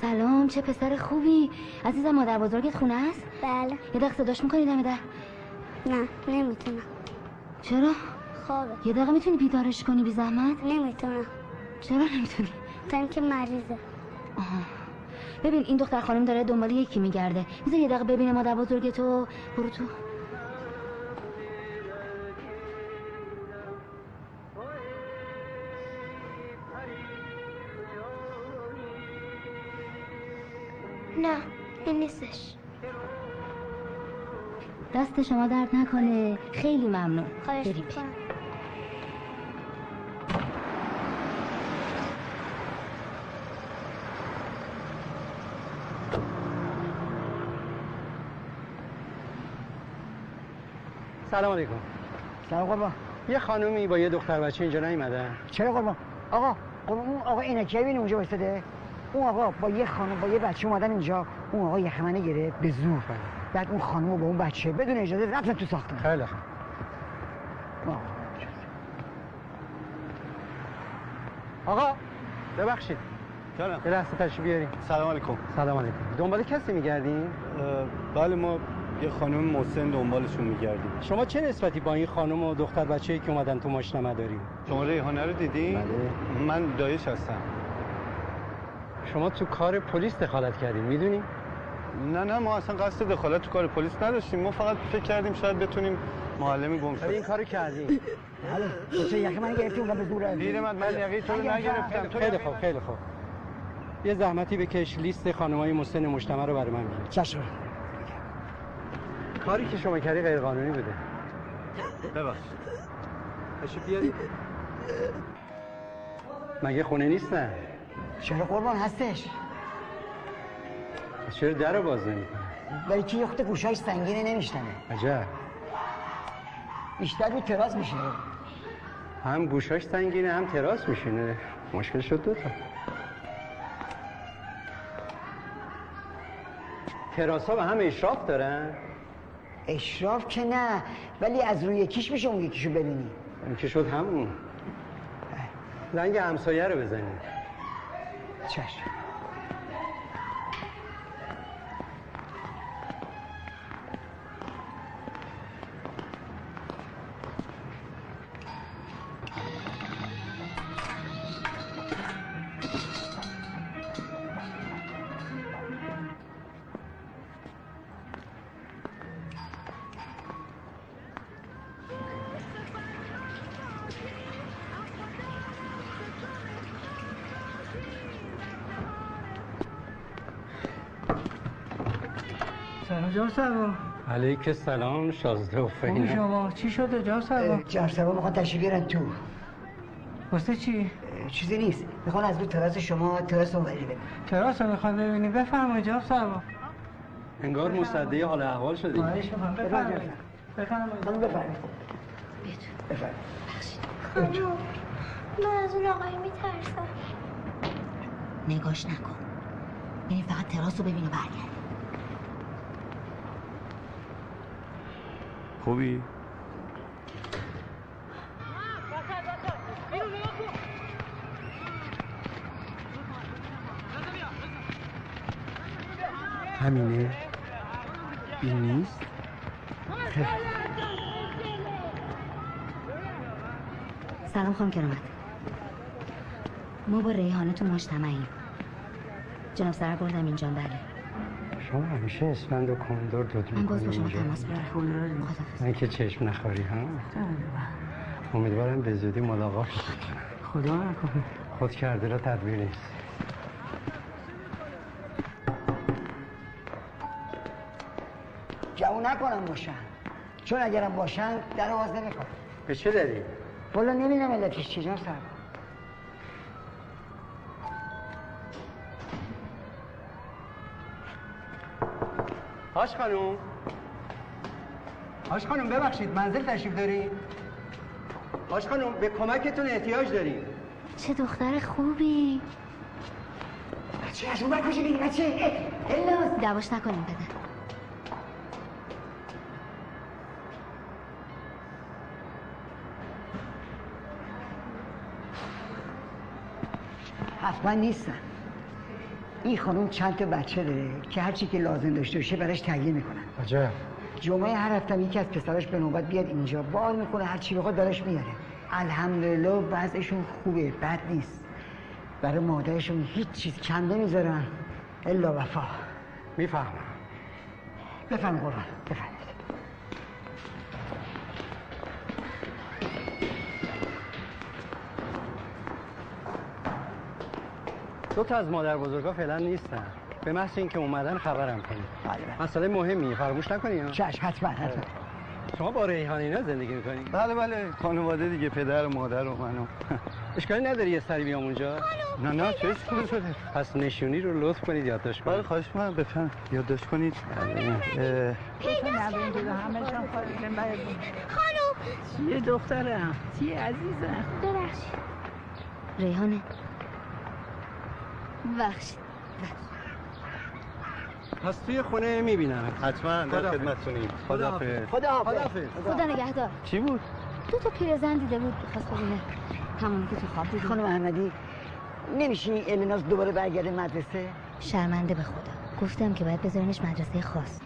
سلام چه پسر خوبی؟ عزیزم مادر بزرگت خونه است؟ بله. یه دقیقه صداش می‌کنی؟ دم در. نه نمی‌تونم. چرا؟ خوابه. یه دقیقه می‌تونی بیدارش کنی بی زحمت؟ نمی‌تونم. چرا نمی‌تونی؟ تا اینکه مریضه. آها. ببین این دختر خانم داره دنبال یکی میگرده. می‌ذاری یه دقیقه ببینه مادر بزرگتو. برو تو. نه این نیستش. دست شما درد نکنه. خیلی ممنون. خواهش بریم. سلام علیکم. سلام قربان. یه خانومی با یه دختر بچه اینجا نیومدن چرا قربان؟ آقا قربان اون آقا اینکه ببین اونجا وایساده اون آقا با یه خانم با یه بچه اومدن اینجا اون آقا یه منه گرفت. به زور بعد اون خانم با اون بچه بدون اجازه رفتن تو ساختمان خیلی خوب. آقا ببخشید. جانم یه لحظه تشریف بیارین. سلام علیکم. سلام علیکم. دنبال کسی میگردین؟ بله ما یه خانم محسن دنبالشون میگردیم. شما چه نسبتی با این خانم و دختر بچه‌ای که اومدن تو ماشین داریم شما ریحانه رو دیدین؟ بله. من دایش هستم. شما تو کار پلیس دخالت کردین می‌دونی؟ نه نه ما اصلا قصد دخالت تو کار پلیس نداشتیم. ما فقط فکر کردیم شاید بتونیم معلمی گم شده این کارو کردین. حالا چه یخ من گرفتی اونجا به زور پیرمرد من یقه تو رو نگرفتم. تو خیلی خوب خیلی خوب. یه زحمتی بکش لیست خانمای مسن مجتمع رو برای من بگیر. چشم. کاری که شما کردی غیر قانونی بوده. ببخشید. تشریف بیارید. مگه خونه نیستن چرا قربان هستش. چرا در باز نمی‌کنه ولی که یه خود گوشاش سنگینه نمیشتنه عجب. بیشتر رو تراس میشه هم گوشاش سنگینه هم تراس میشینه. مشکل شد دوتا تراس ها به هم اشراف دارن؟ اشراف که نه ولی از روی یکیش میشه اون یکیشو ببینی. این که شد همون. زنگ همسایه رو بزنید چشم جناب سروا علیک سلام شازده و فینه. شما. چی شده جناب سروا جناب سروا می‌خوان تشریف بیارن تو. واسه چی؟ چیزی نیست. می‌خوان از رو تراس شما تراس اون بری تراس رو می‌خوان ببینی. بفرمایید جناب سروا انگار مصدی حال احوال شدی. خواهش می‌کنم. بفرمایید. بفرمایید. بفرمایید. بفرمایید. خانم من از اون آقای میترسم. نگاش نکن. یعنی فقط تراس رو ببین و برگرد. خوبی؟ همینه؟ این نیست؟ سلام خانم کرامت. ما با ریحانه تو مجتمعیم. جناب سرگردم اینجا بله. شما همیشه اسفند و دود من باز با می‌کنی شما تماس می‌گیرم. من که چشم نخوری ها؟ امیدوارم به زودی ملاقات خدا نکنه. خود کرده را تدبیر نیست. جوون نکنم باشن. چون اگرم باشن در آواز نمی‌کنم به چه دلیل؟ والا نمی‌دونم علتش چی جناب هاش خانوم آش خانم ببخشید منزل تشریف داری؟ هاش خانوم به کمکتون احتیاج داریم. چه دختر خوبی. بچه از اون بگی بچه. الا دعواش نکنیم بده حتما نیستن. این خانم چند تا بچه داره که هر چی که لازم داشته باشه براش تهیه می‌کنن. عجب. جمعه هر هفته یکی از پسراش به نوبت بیاد اینجا بار می‌کنه هر چی بخواد دارش میاره. الحمدلله وضعشون خوبه بد نیست. برای مادرشون هیچ چیز کم نمی‌ذارن. الا وفا. می‌فهمم. بفهم قربان بفهم دو تا از مادر بزرگا فعلا نیستن. به محض اینکه اومدن خبرم کنید مسئله مهمی فراموش نکنید چشم حتما حتما. شما با ریحان اینا زندگی می‌کنید بله بله. خانواده دیگه پدر و مادر و منو. اشکالی نداری یه سری بیام اونجا؟ نه نه چه اشکالی شده. پس نشونی رو لطف کنید یادداشت کنید. بله خواهش می‌کنم. بفهم یادداشت کنید. خانم چیه دخترم. چیه عزیزم؟ ببخشید. ریحانه. بخشید پس توی خونه می‌بینم. حتما. در خدمتتونیم خدافظ. خداحافظ خدا نگهدار. چی بود؟ دو تا پیرزن دیده بود. خواست ببینه. همونی که تو خواب دیدی خانم احمدی نمیشه الناز دوباره برگرده مدرسه؟ شرمنده به خدا. گفتم که باید بذارنش مدرسه خاص.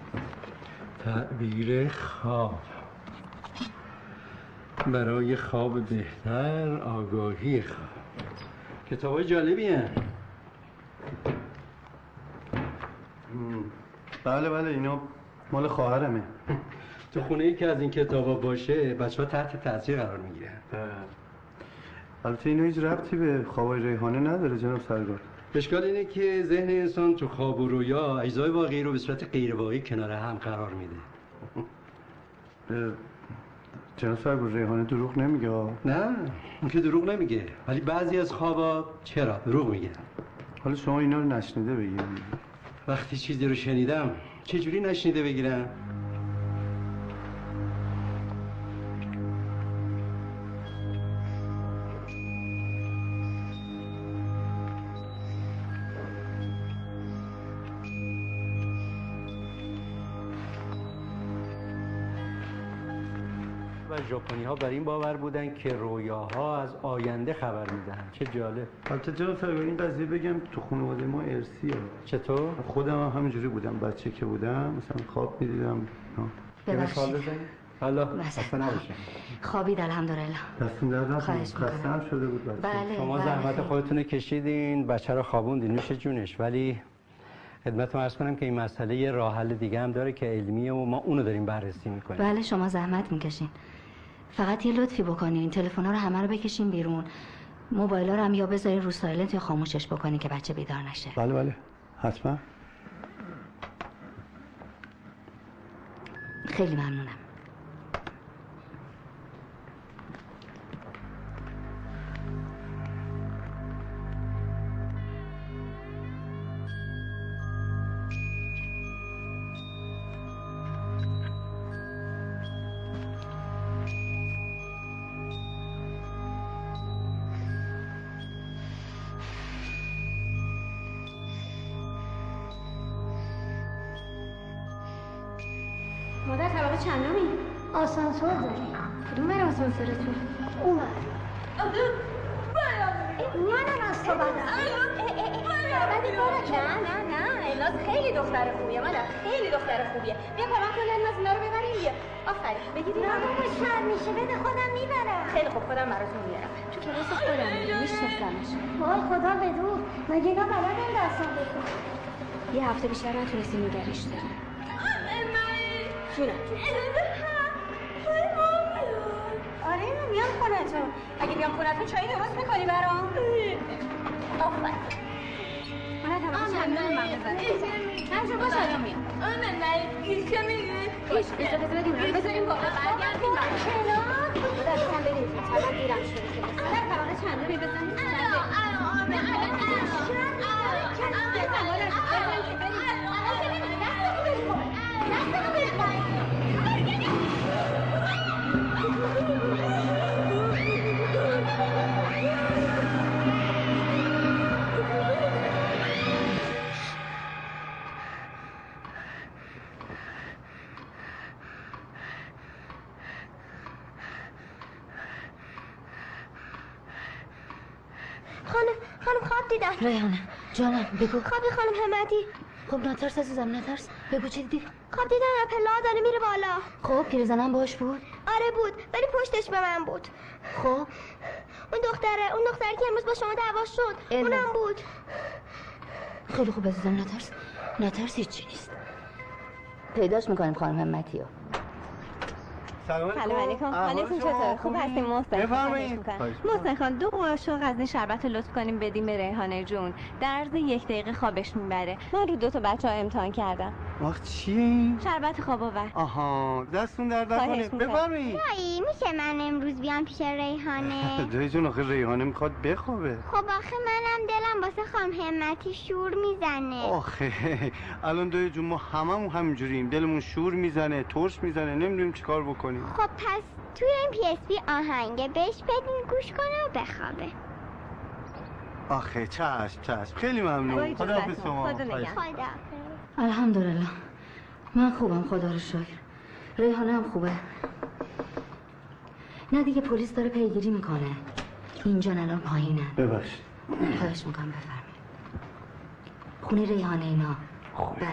تعبیر خواب. برای خواب بهتر آگاهی خواب. کتاب های جالبی هن. بله بله اینا مال خواهرمه. تو خونه ای که از این کتابا باشه بچه ها تحت تاثیر قرار می‌گیرن البته اینا هیچ ربطی به خوابای ریحانه نداره جناب سرگار اشکال اینه که ذهن انسان تو خواب و رویا اجزای واقعی رو به صورت غیر واقعی کنار هم قرار میده. جناب سرگار ریحانه دروغ نمیگه. نه اون که دروغ نمیگه. ولی بعضی از خوابا چرا؟ دروغ میگن. حالا شما اینا رو نشنیده بگید وقتی چیزی رو شنیدم چجوری نشنیده بگیرم؟ ژاپنی ها بر این باور بودن که رویاها از آینده خبر میدن چه جالب. البته سرگار این قضیه بگم تو خانواده ما ارسیه چطور؟ خودم هم همینجوری بودم بچه که بودم مثلا خواب می‌دیدم. ببخشید. بزنید حالا. خسته نباشه خوابید الحمدلله. دستون درد می‌کنم. خسته هم شده بود بچه بله شما بله. زحمت خودتون کشیدین بچه رو خوابوندین. نوش جونش. ولی خدمتتون عرض کنم که این مسئله یه راه حل دیگه هم داره که علمیه و ما اونو داریم بررسی می‌کنیم. بله شما زحمت می‌کشین. فقط یه لطفی بکنین این تلفن رو همه رو بکشین بیرون. موبایل رو هم یا بذارین رو سایلنت یا خاموشش بکنین که بچه بیدار نشه. بله بله. حتما. خیلی ممنونم. وای خدا بدو مگه اینا بلدن دستان بکن یه هفته بیشتر نتونستیم نگریش داریم جونم آره اینا میان خونتون اگه بیان خونتون چایی درست می‌کنی برام آفرین من بگو. خوابی خانم همتی خب نترس عزیزم نترس. بگو چی دیدی؟ خواب دیدم اپلا داره میره بالا. خب پیرزنم باش بود؟ آره بود ولی پشتش به من بود. خب؟ اون دختره اون دختری که امروز با شما دعوا شد. اونم بود. خیلی خوب عزیزم نترس. نترس هیچی نیست. پیداش می‌کنیم خانم همتی سلام علیکم. حالتون چطور خوب هستیم محسن بفرمایید. محسن خان دو قاشق از این شربت رو لطف کنیم بدیم به ریحانه جون. در عرض یک دقیقه خوابش می‌بره. من رو دو تا بچه ها امتحان کردم. چیه این؟ شربت خواب آور. آها. دستون در نکنه. بفرمایید. دایی میشه من امروز بیام پیش ریحانه؟ دایی جون آخه ریحانه می‌خواد بخوابه. خب آخه منم دلم واسه خانم همتی شور می‌زنه. آخه. الان دایی جون ما هممون همینجوریم. دلمون شور می‌زنه ترش می‌زنه. نمی‌دونیم چیکار بکنیم. خب پس توی این پی اس بی آهنگه بهش بدین گوش کنه و بخوابه. آخه چشم چشم. خیلی ممنون. خدا حافظ شما. خدا. الحمدلله. من خوبم خدا رو شکر. ریحانه هم خوبه. نه دیگه پلیس داره پیگیری می‌کنه. اینجا الان پایینن ببخشید. خواهش می‌کنم بفرمایید. خونه ریحانه اینا. بله.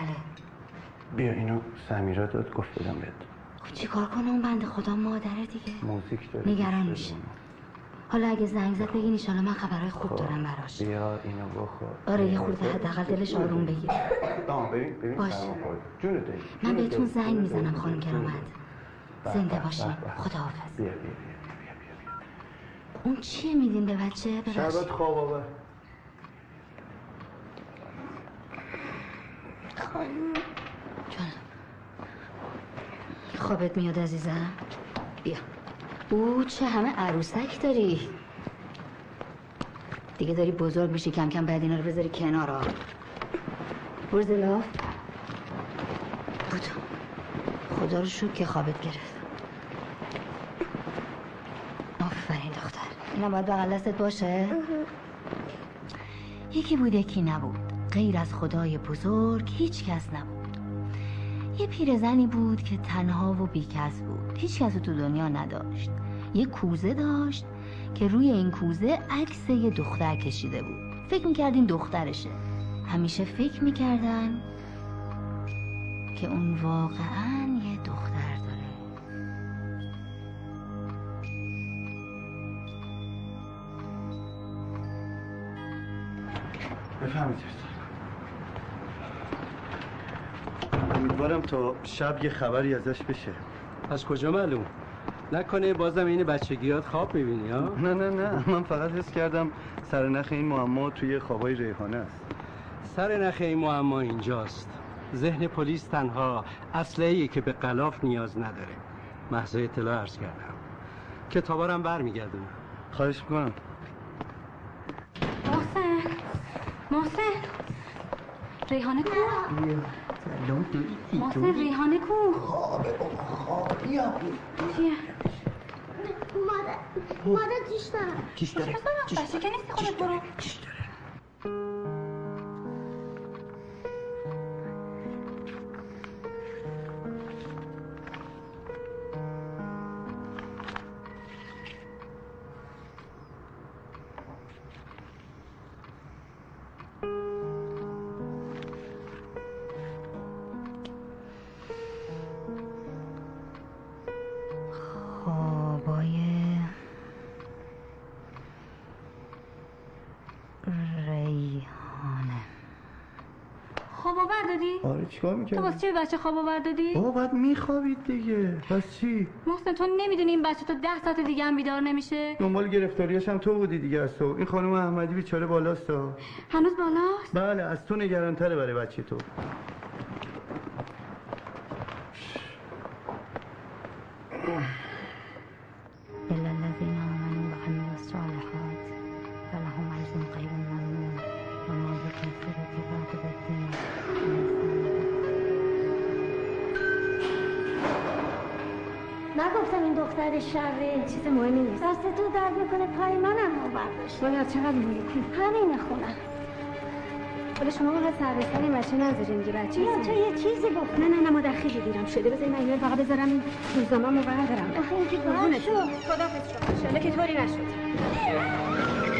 بیا اینو سمیرا داد گفت بدم بهت. چیکار کنه اون بنده خدا مادره دیگه. موزیک داره. نگران میشه حالا اگه زنگ زد بگین ایشالا من خبرهای خوب دارم براش. بیا اینو بخور. آره یه خورده حداقل دلش آروم بگیر. ببین ببین باشه. من بهتون. زنگ می‌زنم خانم کرامت. زنده باشین. خداحافظ. بیا بیا بیا اون چیه میدین به بچه؟ شربت خواب آور خوابت میاد عزیزم. بیا. او چه همه عروسک داری. دیگه داری بزرگ میشی کم کم بعد اینا رو بذاری کنار ها برو زلاف بود خدا رو شکر که خوابت گرفت. آفرین دختر. اینا باید بغل دستت باشه؟ یکی بود یکی نبود. غیر از خدای بزرگ هیچ کس نبود. یه پیرزنی بود که تنها و بیکس بود. هیچ کس تو دنیا نداشت. یه کوزه داشت که روی این کوزه عکس یه دختر کشیده بود. فکر می‌کردین دخترشه. همیشه فکر می‌کردن که اون واقعا یه دختر داره. بفهمید امیدوارم تا شب یه خبری ازش بشه. از کجا معلوم؟ نکنه بازم این بچگیات خواب می‌بینی ها؟ نه نه نه. من فقط حس کردم سرنخ این معما توی خوابای ریحانه است. سر نخ این معما اینجاست. ذهن پلیس تنها اسلحه‌ای که به غلاف نیاز نداره. محض اطلاع عرض کردم. کتابارم برمیگردونم خواهش می‌کنم. محسن. محسن. ریحانه. کو محسن ریحانه کو چیه مادر مادر چیش دارم چیش داره بچه که نیستی خودت چیکار تو می‌کردی؟ واسه چه بچه خواب آور دادی؟ بابا باید میخوابید دیگه پس چی؟ محسن تو نمی‌دونی این بچه تا ده ساعت دیگه هم بیدار نمیشه دنبال گرفتاریاش هم تو بودی دیگه از تو این خانم احمدی بیچاره بالاست. هنوز بالاست؟ بله از تو نگرانتره برای بچه تو تو درد می‌کنه پای منم ما برداشت باید چقدر مویی همینه خونم حالا شما فقط سر به سر این بچه نذارین دیگه بچه بیا تو یه چیزی گفت نه نه نه مادر خیلی دیرم شده بذاری من اینا فقط بذارم این روزنامه رو بردارم. آخه این که باید قربونت شد. خدافظ شما. انشالله که طوری نشد.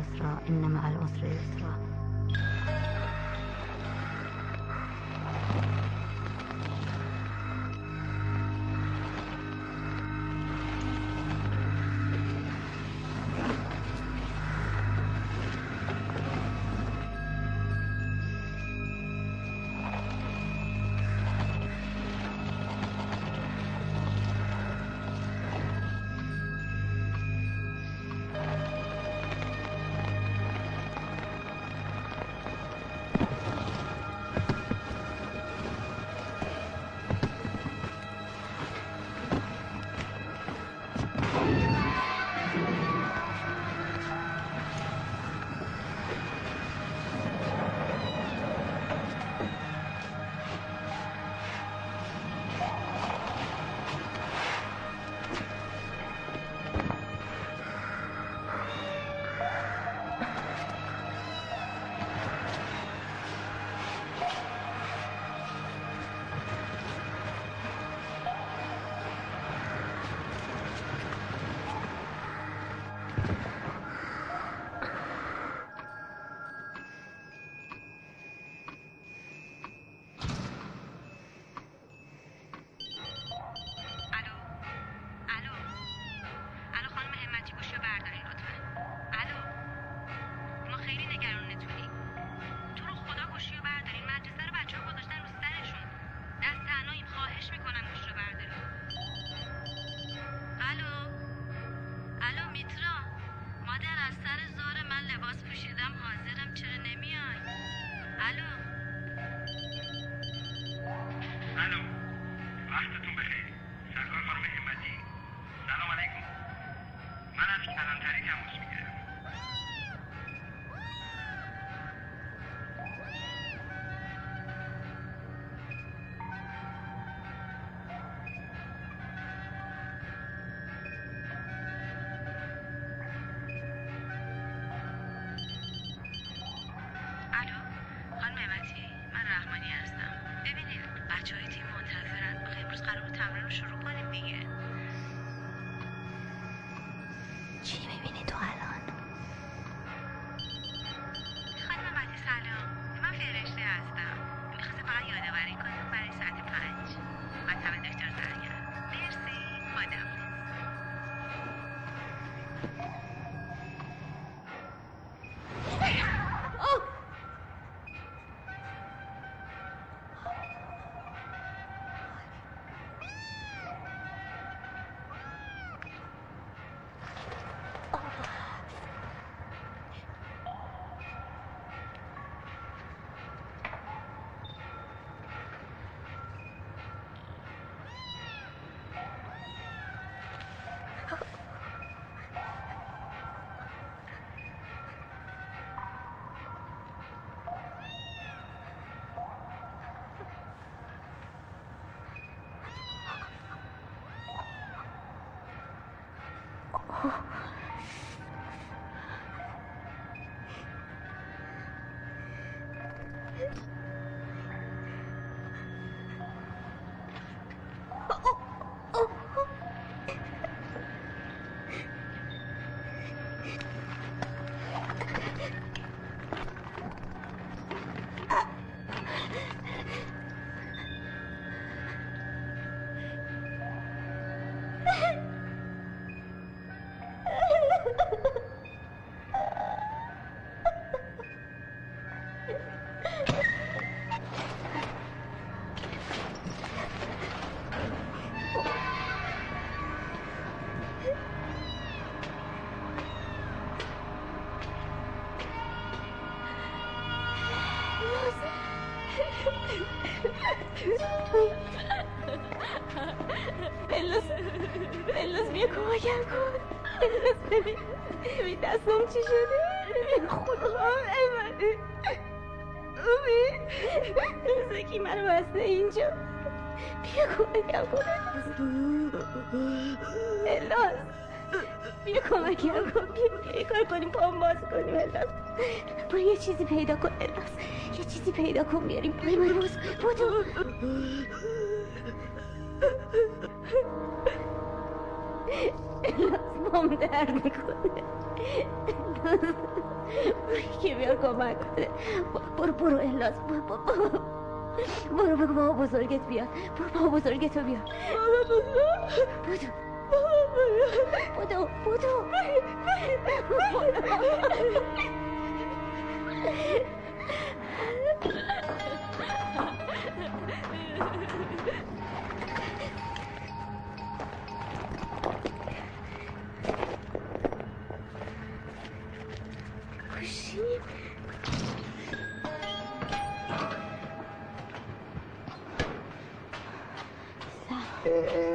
يسرا إن مع العسر يسرا دستم چی شده؟ خدا امنه اومی بلوز کی منو بسته اینجا. بیا کمکم کن. الاز بیا کمکم کن. بیا یه کار کنیم پام باز کنیم الاز برو یه چیزی پیدا کن الاز یه چیزی پیدا کن بیاریم پای من. باز. بودو الاز بام درد می‌کنه. که بیار کمک کنه برو برو الاز برو برو بگو بابا بزرگت بیاد برو بابا بزرگت رو بیار بودو بودو گوشی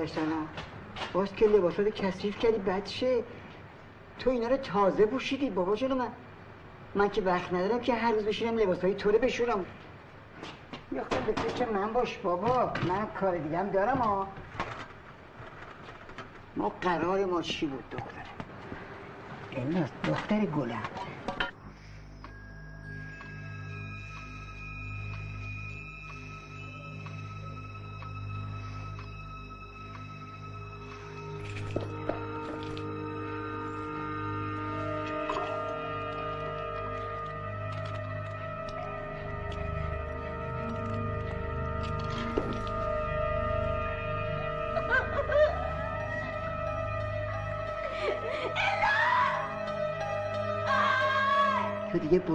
سلام باز که لباسات کثیف کردی بد شه تو اینا رو تازه پوشیدی بابا جلو من من که وقت ندارم که هر روز بشینم لباسهای تو رو بشورم یا خود به فکر من باش بابا من کار دیگه هم دارم ها ما قرار ما چی بود دختره الناس دختر گلم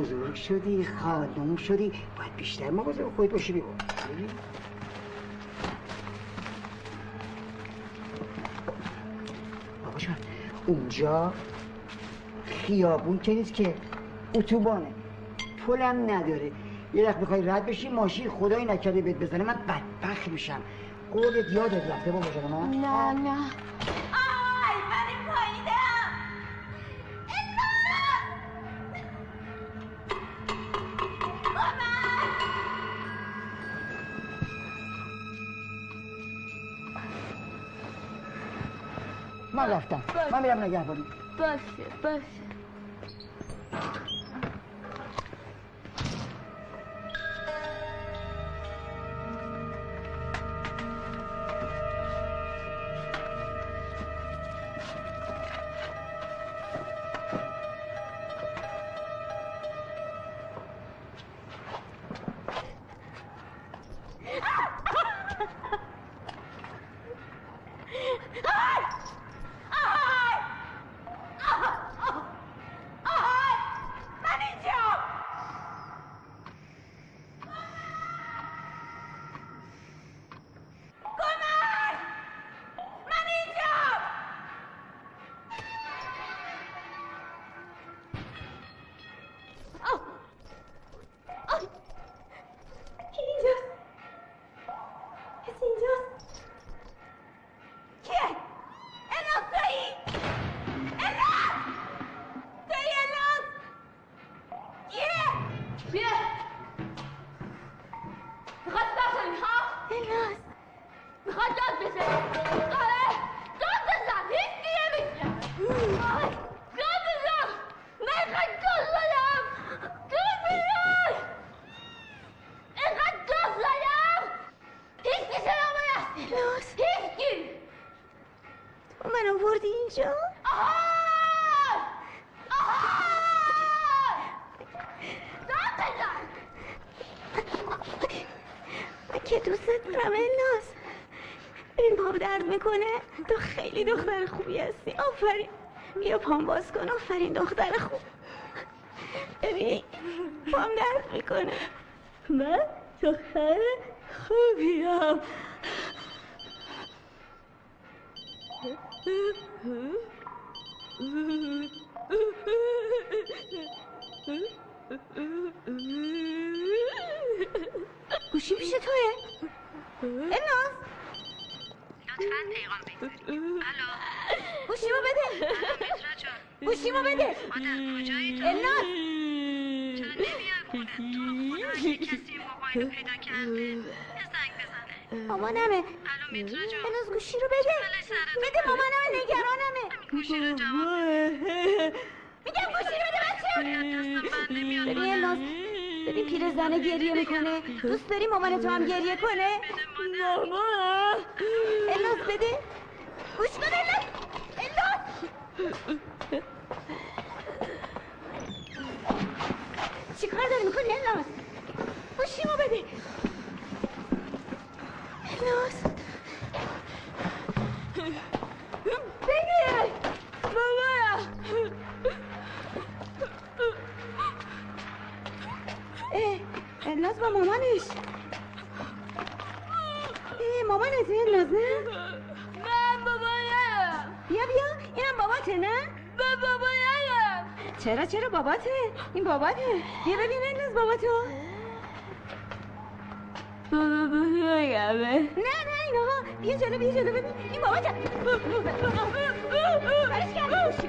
بزرگ شدی خانوم شدی باید بیشتر مواظب خودت باشی بیبا بابا جان اونجا خیابون که نیست که اتوبانه. پلم نداره. یه وقت بخوای رد بشی ماشین خدایی نکرده بهت بزنه من بدبخت میشم. قولت یادت رفته بابا جان نه نه. من رفتم. من میرم نگهبانی. باشه باشه. که دوست دارم الناز ببین پام درد می‌کنه. تو خیلی دختر خوبی هستی. آفرین. بیا پام باز کن. آفرین دختر خوب. ببین پام درد می‌کنه. من دختر خوبیم. گوشی پیش توه الناز لطفا پیغام الو بده. جان گوشیمو بده. مادر کسی پیدا کرده یه زنگ بزنه مامانمه. الو گوشی رو بده. بده مامانم نگرانمه. گوشی رو جواب میگم گوشی رو بده بچه ببین الناز ببین پیر زنه گریه می‌کنه. دوست داری مامان تو هم گریه کنه؟ مامان الناز بده. گوش کن الناز الناز چی کار داری می‌کنی الناز گوشیمو بده. الناز بگیر. مامان اه الناز با مامانش. اه مامانت الناز نه؟ من بابایم بیا بیا. اینم باباته نه؟ با بابایم چرا چرا باباته؟ این باباته. بیا ببین الناز باباتو. بابا بابایمه نه نه این آقا. بیا جلو بیا جلو ببین. این باباته. برش گوشی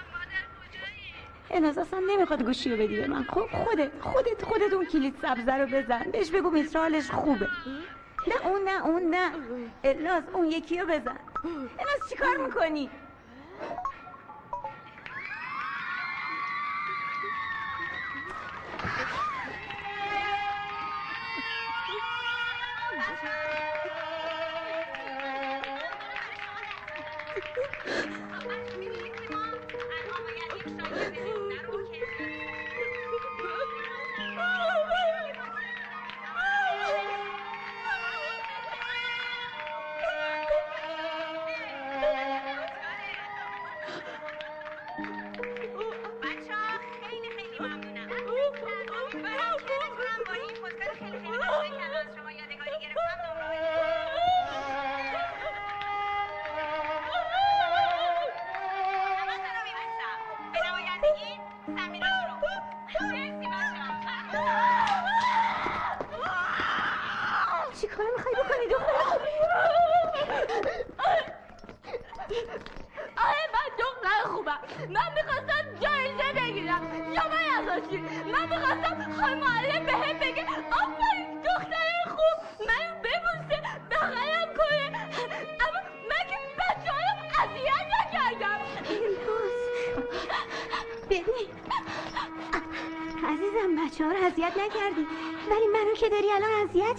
الناز اصلا نمی‌خواد گوشی رو بدی به من. خب خودت خودت خودت اون کلید سبزه رو بزن. بهش بگو میترالش خوبه. نه اون نه اون نه. الناز اون یکی رو بزن. الناز چیکار می‌کنی؟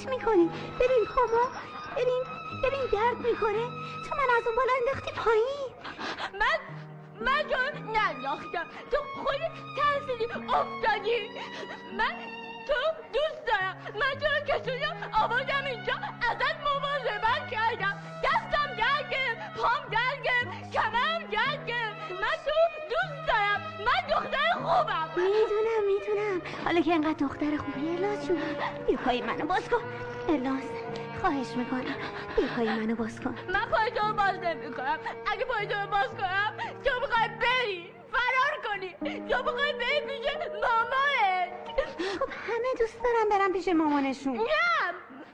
می‌کنی؟ ببین پاما ببین ببین درد می‌کنه تو من از اون بالا انداختی پایین. من من تو ننداختم تو خود ترسیدی افتادی. من تو دوست خوبم. می‌دونم می‌دونم. حالا که انقدر دختر خوبی الاز جون. بیا پای منو باز کن. الاز خواهش می‌کنم. بیا پای منو باز کن. من پای تو رو باز نمی کنم اگه پای تو رو باز کنم تو می‌خوای بری. فرار کنی. تو می‌خوای بری پیش مامانت. خب همه دوست دارم برم پیش مامانشون. نه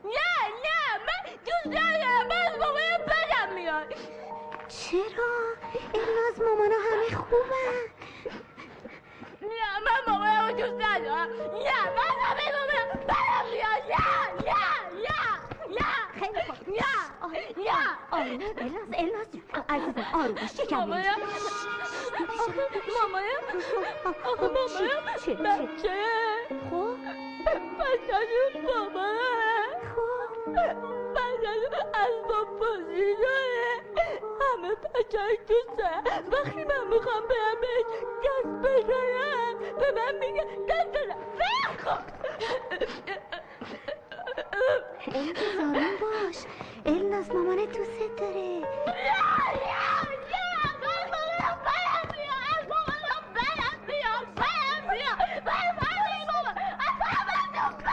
نه نه. من دوست ندارم من از مامان بدم میاد. چرا؟ الناز مامانا همه خوبن. نه من مامانم رو دوست ندارم نه من همه مامانم برم بیاد نه نه نه نه خیلی خوب نه نه آروم الناز الناز جون. عزیزم آروم باش یکم مامانم مامانم خب بچه‌شون مامانه خب بچه‌شون اسباب بازی داره همه بچه‌ش دوست دارن وقتی من می‌خوام برم بهش دست بزنم به من میگه دست بزن الناز آروم باش الناز مامانت دوست داره الان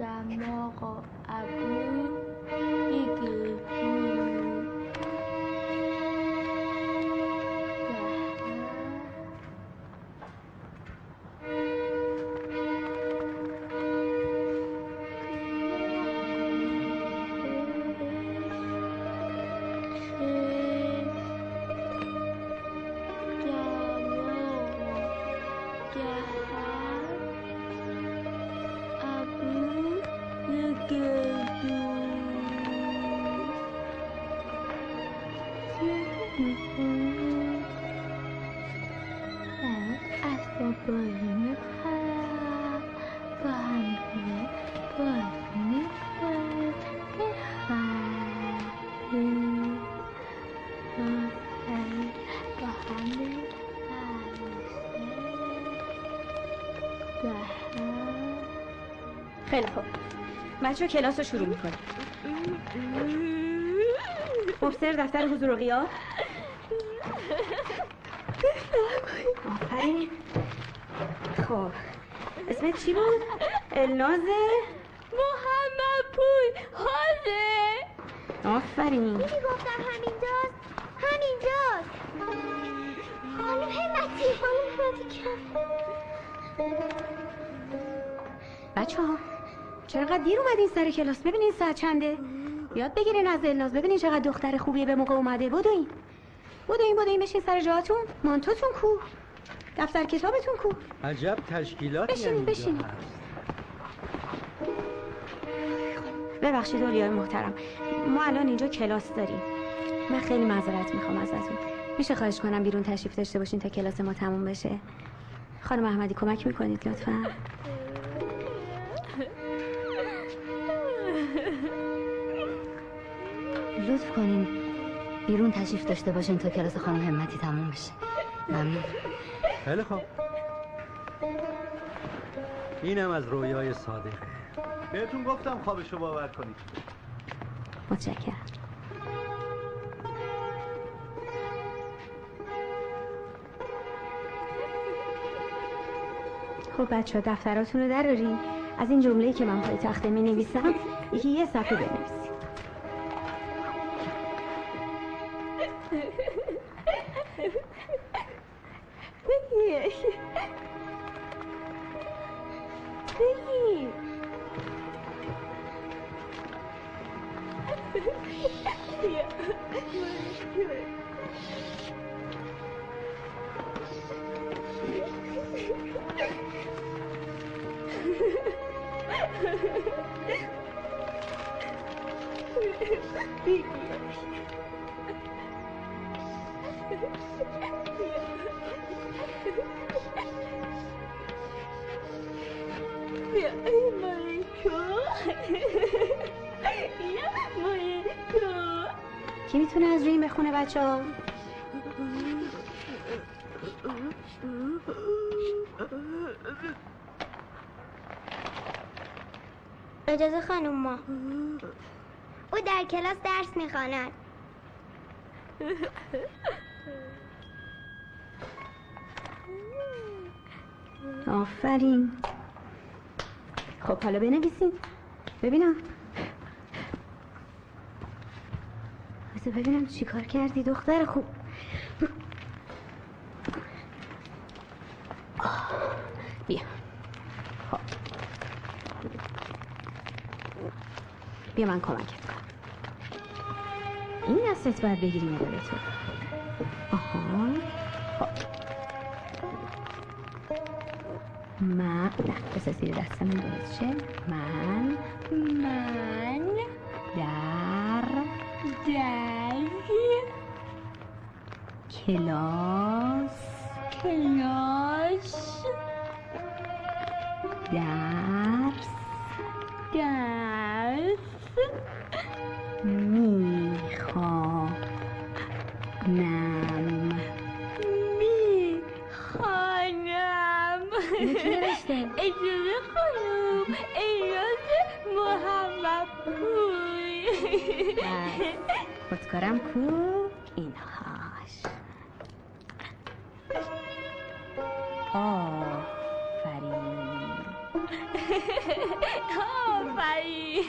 Damoko Agung خیلی خوب. بچه کلاس رو شروع می‌کنه مبصر دفتر حضور و غیاب. آفرین. خب. اسمت چی بود؟ النازه محمد پور حاله. آفرین. دیدی گفتم همینجاست. همینجاست. خانم همتی خانم همتی بچه ها چرا دیر اومدین سر کلاس؟ ببینین ساعت چنده. یاد بگیرین از الناز ببینین چقدر دختر خوبیه به موقع اومده. بدوین. بدوین بدوین. بشین سر جاتون. مانتوتون کو. دفتر کتابتون کو. عجب اینجا بشینید. هست. ببخشید اولیای محترم. ما الان اینجا کلاس داریم. من خیلی معذرت می‌خوام ازتون. میشه خواهش کنم بیرون تشریف داشته باشین تا کلاس ما تموم بشه. خانم احمدی کمک می‌کنید لطفا. لطف کنین. بیرون تشریف داشته باشین تا کلاس خانم همتی تموم بشه. ممنون. خیلی خوب. اینم از رویای صادقه. بهتون گفتم خوابشو باور کنید. متشکرم. خب بچه ها دفتراتون رو درارین. از این جمله‌ای که من پای تخته می نویسم یکی یه صفحه بنویسید اجازه خانم ما. او در کلاس درس می‌خواند. آفرین. خب حالا بنویسین ببینم. بذار ببینم چی کار کردی دختر خوب. بیا من کمکت کنم این دستت باید بگیری مدالتو آها. خب. من نه بسه زیر دست من درست شه. من من در در کلاس کلاس درس خودکارم کو اینهاش آفرین آفرین